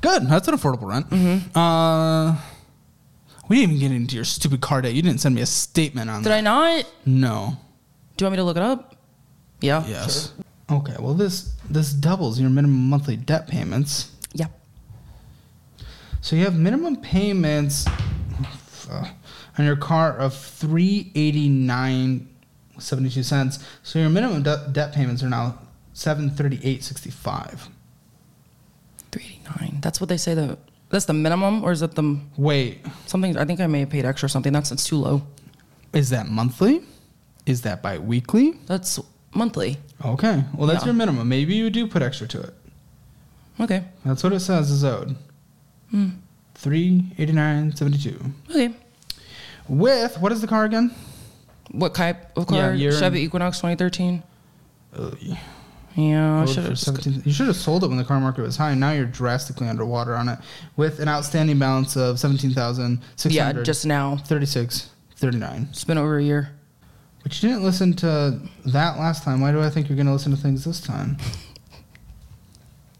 Good. That's an affordable rent. Uh, We didn't even get into your stupid car debt. You didn't send me a statement on Did that. Did I not? No. Do you want me to look it up? Yeah. Yes. Okay. Well, this this doubles your minimum monthly debt payments. Yeah. So you have minimum payments uh, on your car of three eighty nine seventy two cents. So your minimum de- debt payments are now seven thirty eight sixty five. 389. That's what they say the that's the minimum or is it the Wait, something I think I may have paid extra or something. That's it's too low. is that monthly? Is that biweekly? That's monthly. Okay. Well, that's Yeah. your minimum. Maybe you do put extra to it. Okay. That's what it says is owed. Hmm. Three eighty nine seventy two. Okay. With what is the car again? What type of car? year Chevy Equinox 2013. Uh, Yeah, I should have. You should have sold it when the car market was high. Now you're drastically underwater on it, with an outstanding balance of seventeen thousand six hundred. Yeah, just now. thirty-six thirty-nine. It's been over a year. But you didn't listen to that last time. Why do I think you're going to listen to things this time?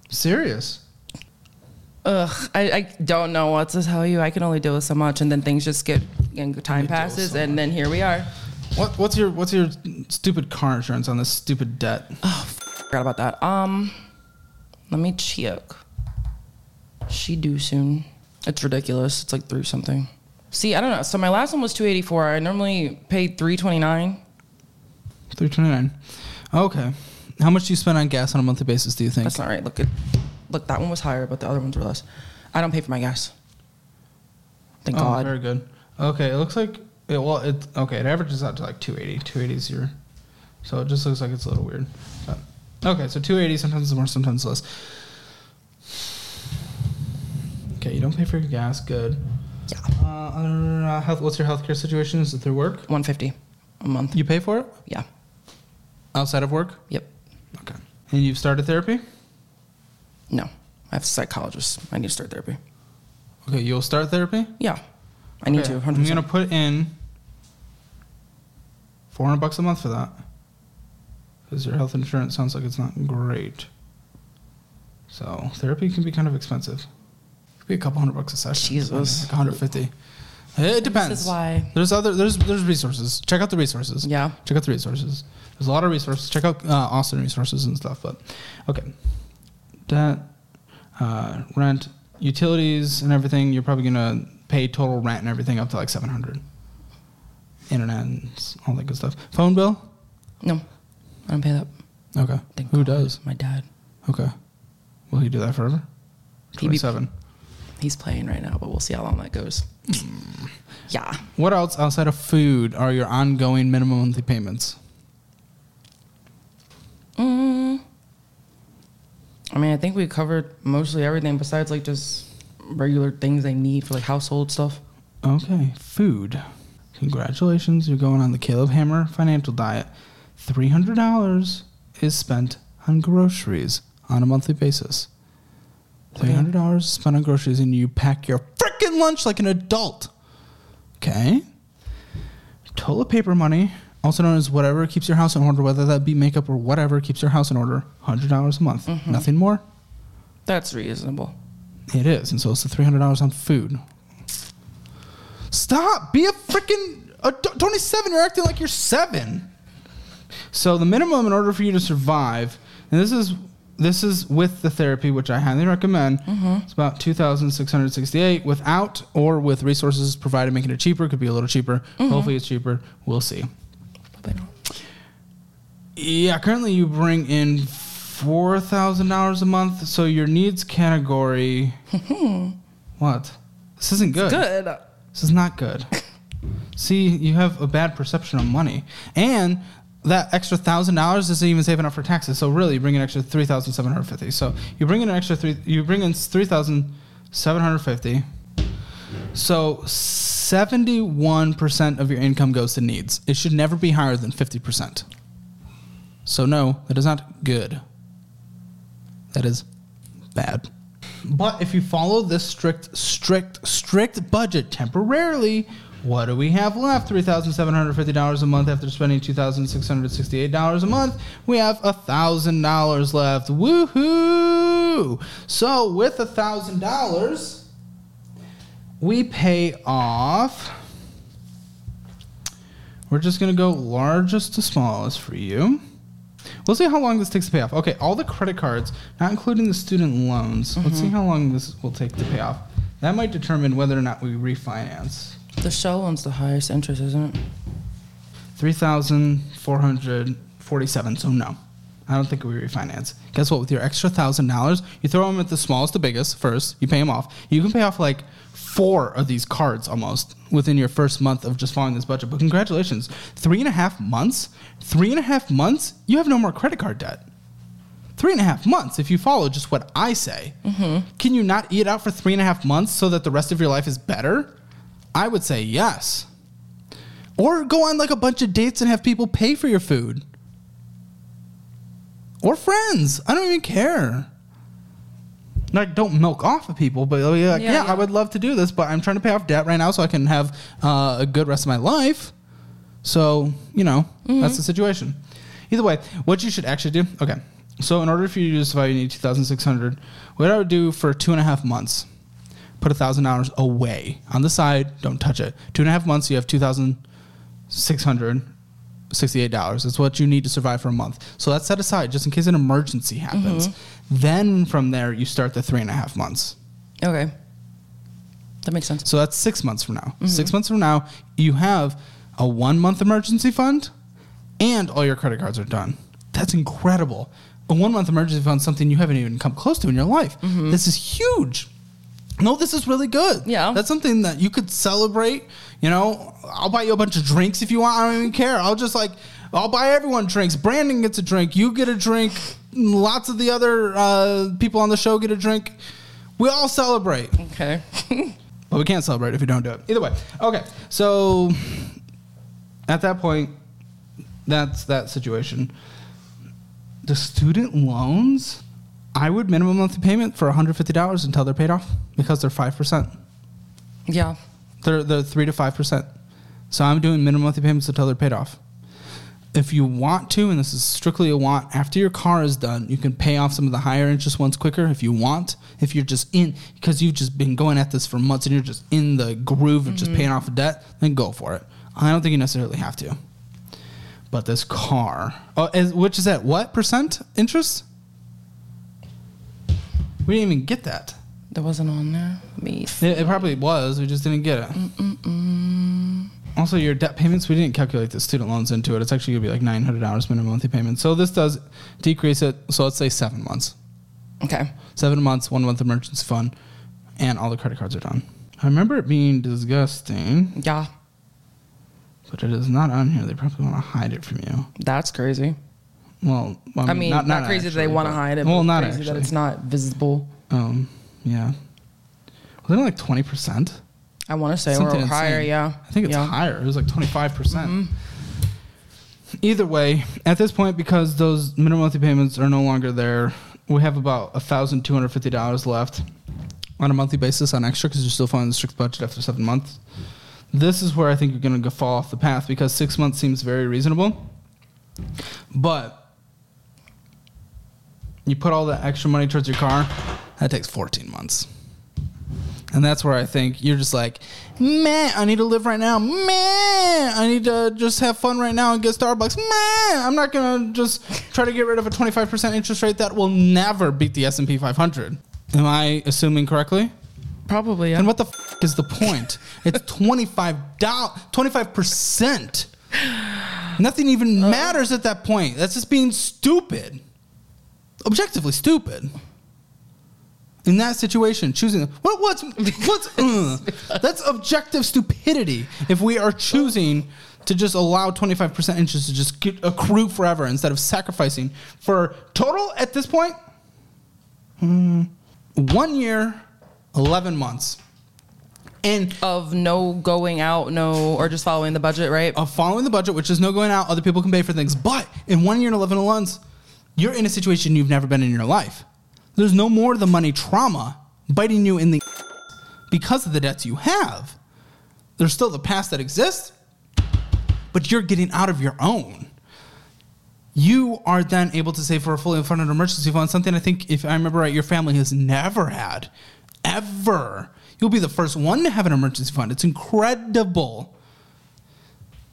Serious. Ugh, I, I don't know what to tell you. I can only deal with so much, and then things just get and time You deal with passes, so and then here we are. What, what's your what's your stupid car insurance on this stupid debt? Oh, forgot about that. Um, let me check. She due soon. It's ridiculous. It's like three something. See, I don't know. So my last one was two eighty four. I normally pay three twenty nine. Three twenty-nine. Okay. How much do you spend on gas on a monthly basis? Do you think? That's not right. Look at, look. That one was higher, but the other ones were less. I don't pay for my gas. Thank oh, God. very good. Okay, it looks like it. Well, it okay. It averages out to like 280. 280 is your, so it just looks like it's a little weird. But, okay, so 280 sometimes is more, sometimes less. Okay, you don't pay for your gas. Good. Yeah, Uh, uh, health. What's your healthcare situation? Is it through work? one fifty a month. You pay for it Yeah. outside of work. Yep. Okay. And you've started therapy. No, I have a psychologist. I need to start therapy. Okay, you'll start therapy. Yeah, I need to. I'm gonna put in 400 bucks a month for that. Because your health insurance sounds like it's not great. So therapy can be kind of expensive. It could be a couple hundred bucks a session. Jesus. Like 150. It depends. This is why. There's other there's there's resources. Check out the resources. Yeah. Check out the resources. There's a lot of resources. Check out uh, Austin resources and stuff. But okay, debt, uh, rent, utilities, and everything. You're probably gonna pay total rent and everything up to like 700. Internet and all that good stuff. Phone bill. No, I don't pay that. Okay. Thank Who God. does? My dad. Okay. Will he do that forever? 27. He's playing right now, but we'll see how long that goes. yeah. What else outside of food are your ongoing minimum monthly payments? Mm. I mean, I think we covered mostly everything besides like just regular things they need for like household stuff. Okay, food. Congratulations, you're going on the Caleb Hammer financial diet. $300 is spent on groceries on a monthly basis. $300 is spent on groceries and you pack your freaking lunch like an adult. Okay? Toilet paper money, also known as whatever keeps your house in order, whether that be makeup or whatever keeps your house in order, $100 a month. Mm-hmm. Nothing more? That's reasonable. It is, and so it's the three hundred dollars on food. Stop! Be a freaking twenty-seven. You're acting like you're seven. So the minimum in order for you to survive, and this is this is with the therapy, which I highly recommend. Mm-hmm. It's about two thousand six hundred sixty-eight. Without or with resources provided, making it cheaper. Could be a little cheaper. Mm-hmm. Hopefully, it's cheaper. We'll see. Yeah, currently you bring in four thousand dollars a month. So your needs category. what? This isn't good. Good. This is not good. See, you have a bad perception of money, and that extra thousand dollars isn't even saving up for taxes. So really, you bring in an extra three thousand seven hundred fifty. So you bring in an extra three. You bring in three thousand seven hundred fifty. So seventy-one percent of your income goes to needs. It should never be higher than fifty percent. So no, that is not good. That is bad. But if you follow this strict, strict, strict budget temporarily, what do we have left? Three thousand seven hundred fifty dollars a month after spending two thousand six hundred sixty-eight dollars a month. We have thousand dollars left. Woohoo! So with thousand dollars, we pay off. We're just gonna go largest to smallest for you. We'll see how long this takes to pay off. Okay, all the credit cards, not including the student loans. Let's see mm-hmm. how long this will take to pay off. That might determine whether or not we refinance. The shell one's the highest interest, isn't it? Three thousand four hundred forty-seven. So no, I don't think we refinance. Guess what? With your extra thousand dollars, you throw them at the smallest to biggest first. You pay them off. You can pay off like four of these cards almost within your first month of just following this budget. But congratulations, three and a half months. Three and a half months. You have no more credit card debt. Three and a half months. If you follow just what I say, mm-hmm. can you not eat out for three and a half months so that the rest of your life is better? I would say yes. Or go on like a bunch of dates and have people pay for your food. Or friends. I don't even care. Like, don't milk off of people, but like, yeah, Yeah, I would love to do this, but I'm trying to pay off debt right now so I can have uh, a good rest of my life. So, you know, that's the situation. Either way, what you should actually do, okay. So, in order for you to survive, you need 2600 What I would do for two and a half months, put a $1,000 away on the side, don't touch it. Two and a half months, you have 2600 $68. That's what you need to survive for a month. So that's set aside just in case an emergency happens. Mm-hmm. Then from there, you start the three and a half months. Okay. That makes sense. So that's six months from now. Mm-hmm. Six months from now, you have a one month emergency fund and all your credit cards are done. That's incredible. A one month emergency fund is something you haven't even come close to in your life. Mm-hmm. This is huge. No, this is really good. Yeah. That's something that you could celebrate. You know, I'll buy you a bunch of drinks if you want. I don't even care. I'll just like, I'll buy everyone drinks. Brandon gets a drink. You get a drink. Lots of the other uh, people on the show get a drink. We all celebrate. Okay. But we can't celebrate if we don't do it. Either way. Okay. So at that point, that's that situation. The student loans, I would minimum monthly payment for $150 until they're paid off because they're 5%. yeah. They're, they're 3 to 5%. So I'm doing minimum monthly payments until they're paid off. If you want to, and this is strictly a want, after your car is done, you can pay off some of the higher interest ones quicker if you want. If you're just in, because you've just been going at this for months and you're just in the groove of just mm-hmm. paying off a debt, then go for it. I don't think you necessarily have to. But this car, oh, is, which is at what percent interest? We didn't even get that. That wasn't on there. Let me see. It, it probably was. We just didn't get it. Also, your debt payments, we didn't calculate the student loans into it. It's actually going to be like $900 minimum monthly payment. So this does decrease it. So let's say seven months. Okay. Seven months, one month emergency fund, and all the credit cards are done. I remember it being disgusting, Yeah. but it is not on here. They probably want to hide it from you. That's crazy. Well, I mean, not, crazy that they want to hide it. Well, but not crazy actually. that it's not visible. Um, yeah. Wasn't it like 20%? I want to say Something or higher. insane. Yeah. I think it's yeah. higher. It was like 25%. percent Mm-hmm. Either way, at this point, because those minimum monthly payments are no longer there, we have about $1,250 left on a monthly basis on extra because you're still following the strict budget after seven months. This is where I think you're going to fall off the path because six months seems very reasonable. But you put all that extra money towards your car, that takes 14 months. And that's where I think you're just like, man, I need to live right now. Man, I need to just have fun right now and get Starbucks. Man, I'm not gonna just try to get rid of a 25% interest rate that will never beat the S&P 500. Am I assuming correctly? Probably. Yeah. And what the f- is the point? It's 25 25%. Nothing even matters at that point. That's just being stupid. Objectively stupid. In that situation, choosing what what's what's uh, that's objective stupidity. If we are choosing to just allow 25% interest to just get, accrue forever instead of sacrificing for total at this point, hmm, one year, 11 months. And of no going out, no, or just following the budget, right? of following the budget, which is no going out, other people can pay for things. But in one year and 11 months, you're in a situation you've never been in your life. There's no more the money trauma biting you in the because of the debts you have. There's still the past that exists, but you're getting out of your own. You are then able to save for a fully funded emergency fund, something I think, if I remember right, your family has never had. Ever. You'll be the first one to have an emergency fund. It's incredible.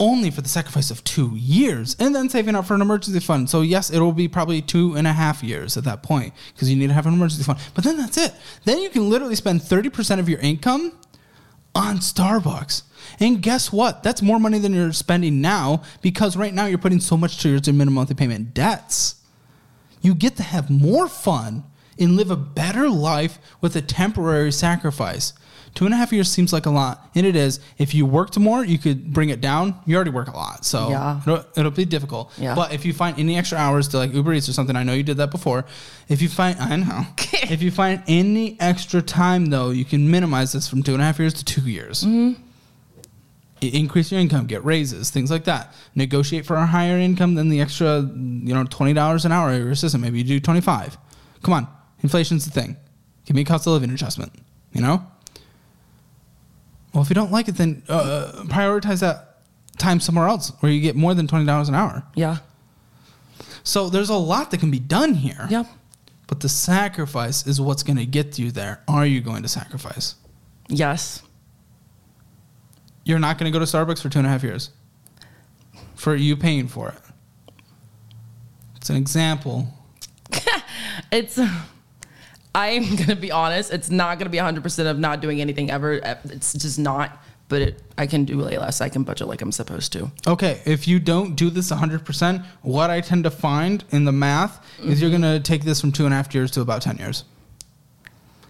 Only for the sacrifice of two years and then saving up for an emergency fund. So, yes, it'll be probably two and a half years at that point because you need to have an emergency fund. But then that's it. Then you can literally spend 30% of your income on Starbucks. And guess what? That's more money than you're spending now because right now you're putting so much towards your minimum monthly payment debts. You get to have more fun and live a better life with a temporary sacrifice. Two and a half years seems like a lot, and it is. If you worked more, you could bring it down. You already work a lot, so Yeah. it'll, it'll be difficult. Yeah. But if you find any extra hours to like Uber Eats or something, I know you did that before. If you find, I know. if you find any extra time though, you can minimize this from two and a half years to two years. Mm-hmm. I- Increase your income, get raises, things like that. Negotiate for a higher income than the extra, you know, twenty dollars an hour. Your assistant, maybe you do twenty five. Come on, inflation's the thing. Give me a cost of living adjustment. You know. Well, if you don't like it, then uh, prioritize that time somewhere else where you get more than twenty dollars an hour. Yeah. So there's a lot that can be done here. Yep. But the sacrifice is what's going to get you there. Are you going to sacrifice? Yes. You're not going to go to Starbucks for two and a half years. For you paying for it. It's an example. It's. I'm gonna be honest. It's not gonna be 100 percent of not doing anything ever. It's just not. But it, I can do way less. I can budget like I'm supposed to. Okay, if you don't do this 100%, what I tend to find in the math is you're going to take this from two and a half years to about 10 years.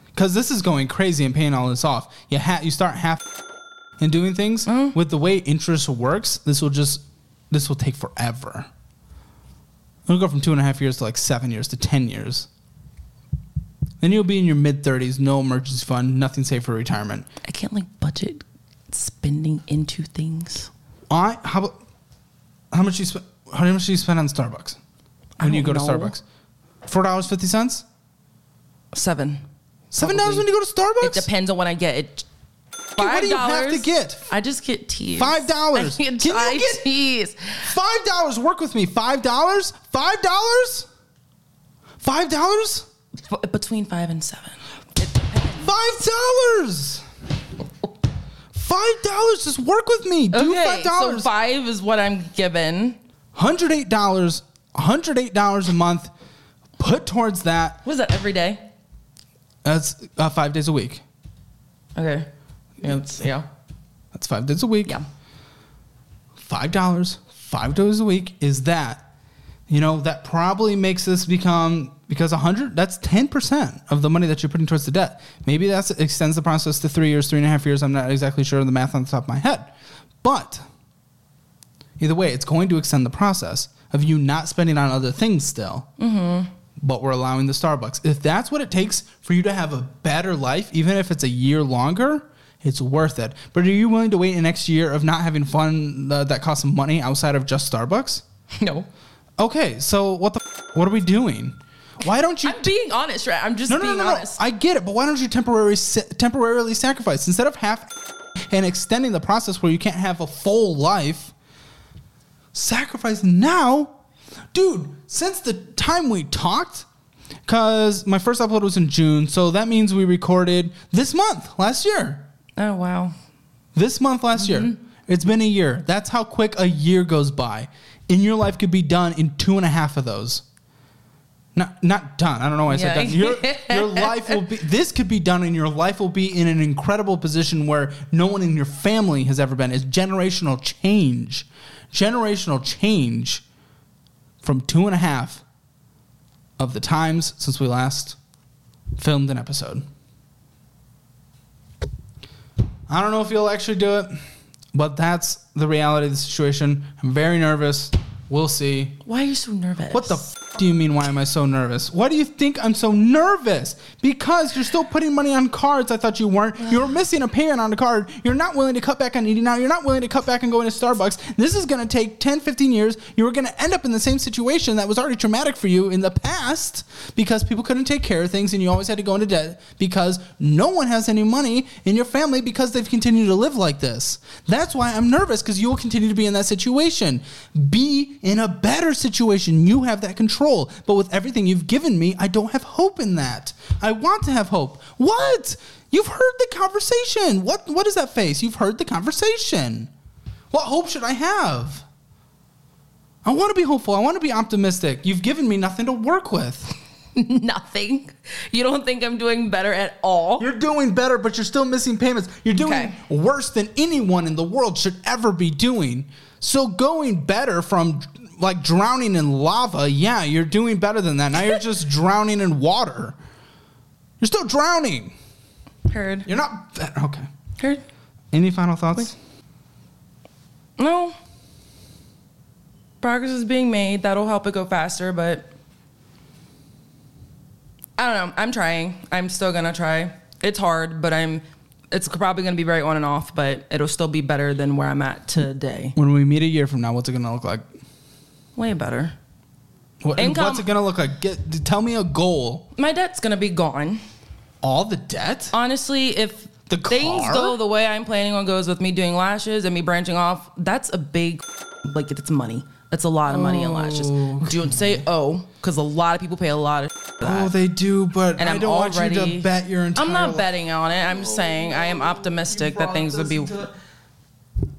Because this is going crazy and paying all this off. You, ha- you start half and doing things with the way interest works. This will just this will take forever. It'll go from two and a half years to like seven years to 10 years. Then you'll be in your mid 30s, no emergency fund, nothing saved for retirement. I can't like budget spending into things. I how how much you spend? How much do you spend on Starbucks when you go don't to. Starbucks? Four dollars fifty cents. Seven. Seven dollars when you go to Starbucks. It depends on what I get. It. what do you have to get? I just get teas. Five dollars. Can you get- teas. Five dollars. Work with me. Five dollars. Five dollars. Five dollars. F- between five and seven. Five dollars. Five dollars. Just work with me. Do Okay, five so dollars. five is what I'm given. Hundred eight dollars. Hundred eight dollars a month. Put towards that. Was that every day? That's uh, five days a week. Okay. Yeah. It's, yeah. That's five days a week. Yeah. five dollars five days a week is that you know that probably makes this become because a hundred that's 10% of the money that you're putting towards the debt maybe that extends the process to three years three and a half years i'm not exactly sure of the math on the top of my head but either way it's going to extend the process of you not spending on other things still but we're allowing the Starbucks. If that's what it takes for you to have a better life, even if it's a year longer, it's worth it. But are you willing to wait an next year of not having fun uh, that costs money outside of just Starbucks? No. Okay, so what the f- what are we doing? Why don't you? I'm being honest, right? I'm just no, no, being no, no, no. honest. I get it, but why don't you temporarily temporarily sacrifice instead of half and extending the process where you can't have a full life? Sacrifice now, dude. Since the time we talked, because my first upload was in June, so that means we recorded this month last year. oh wow. This month last year. Mm-hmm. It's been a year. That's how quick a year goes by. In your life could be done in two and a half of those. Not not done. I don't know why I said Yeah. done. Your, your life will be this could be done and your life will be in an incredible position where no one in your family has ever been. It's generational change. Generational change from two and a half of the times since we last filmed an episode. I don't know if you'll actually do it, but that's the reality of the situation. I'm very nervous. We'll see. Why are you so nervous? What the f- do you mean? Why am I so nervous? Why do you think I'm so nervous? Because you're still putting money on cards. I thought you weren't. You're missing a payment on a card. You're not willing to cut back on eating out. You're not willing to cut back and go into Starbucks. This is going to take 10, 15 years. You were going to end up in the same situation that was already traumatic for you in the past because people couldn't take care of things and you always had to go into debt because no one has any money in your family because they've continued to live like this. That's why I'm nervous because you will continue to be in that situation. Be in a better situation. You have that control. Control. But with everything you've given me, I don't have hope in that. I want to have hope. What? You've heard the conversation. What what is that face? You've heard the conversation. What hope should I have? I want to be hopeful. I want to be optimistic. You've given me nothing to work with. Nothing. You don't think I'm doing better at all? You're doing better, but you're still missing payments. You're doing Okay. worse than anyone in the world should ever be doing. So going better from like drowning in lava, yeah, you're doing better than that. Now you're just drowning in water. You're still drowning. Heard. You're not okay. Heard. Any final thoughts? No. Progress is being made. That'll help it go faster, but I don't know. I'm trying. I'm still gonna try. It's hard, but I'm. It's probably gonna be very on and off, but it'll still be better than where I'm at today. When we meet a year from now, what's it gonna look like? Way better. What, Income- What's it gonna look like? Get tell me a goal. My debt's gonna be gone. All the debt? Honestly, if The things car? go the way I'm planning on goes with me doing lashes and me branching off, that's a big like it's money. That's a lot of money in lashes. Oh. Don't say oh, because a lot of people pay a lot of for oh, that. Oh, they do, but and I I'm don't want you already. to bet your entire I'm not life. betting on it. I'm just saying I am optimistic that things would be.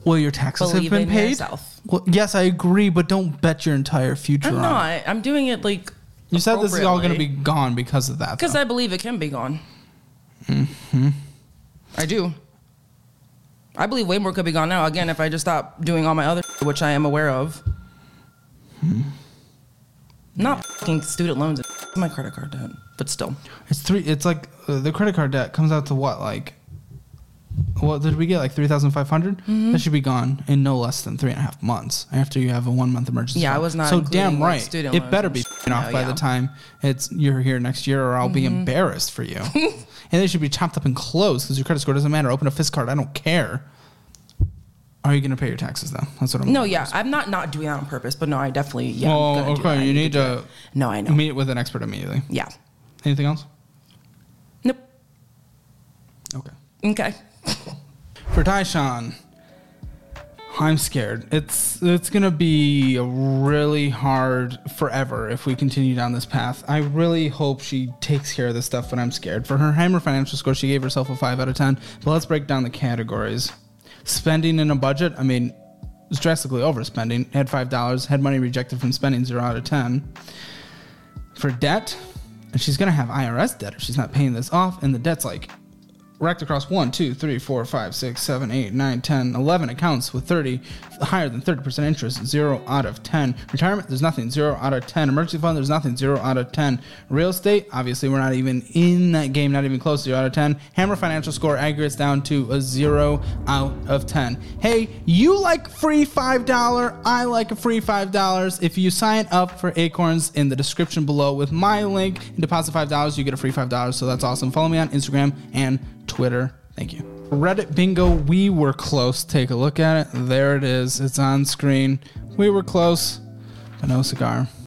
Well, your taxes have been in paid. yourself. Well, yes, I agree, but don't bet your entire future I'm on. not. it. I'm doing it like. You said this is all going to be gone because of that. because though. I believe it can be gone. Mm-hmm. I do. I believe way more could be gone now. Again, if I just stop doing all my other, which I am aware of. Hmm. Not fucking student loans and my credit card debt, but still. it's three. It's like uh, the credit card debt comes out to what? Like, what did we get? Like three thousand five hundred. Mm-hmm. That should be gone in no less than three and a half months after you have a one month emergency. Yeah, I was not So damn right, student it better be sh- off by yeah. Mm-hmm. the time it's you're here next year, or I'll be embarrassed for you. and they should be chopped up and closed because your credit score doesn't matter. Open a Fisk card. I don't care. Are you going to pay your taxes though? That's what I'm. No, yeah, I'm not not doing that on purpose, but no, I definitely yeah. Well, okay. You need to. No, I know. meet with an expert immediately. Yeah. Anything else? Nope. Okay. Okay. For Taishan, I'm scared. It's it's gonna be really hard forever if we continue down this path. I really hope she takes care of this stuff, but I'm scared. For her Hammer financial score, she gave herself a five out of ten. But let's break down the categories. Spending in a budget, I mean, it's drastically overspending. Had five dollars. Had money rejected from spending, zero out of ten. For debt, and she's gonna have IRS debt if she's not paying this off, and the debt's like racked across 1, 2, 3, 4, 5, 6, 7, 8, 9, 10, 11 accounts with 30, higher than 30% interest, 0 out of 10. Retirement, there's nothing, 0 out of 10. Emergency fund, there's nothing, 0 out of 10. Real estate, obviously, we're not even in that game, not even close, 0 out of 10. Hammer financial score aggregates down to a 0 out of 10. Hey, you like free $5, I like a free $5. If you sign up for Acorns in the description below with my link and deposit $5, you get a free $5, so that's awesome. Follow me on Instagram and Twitter. Thank you. Reddit bingo, we were close. Take a look at it. There it is. It's on screen. We were close, but no cigar.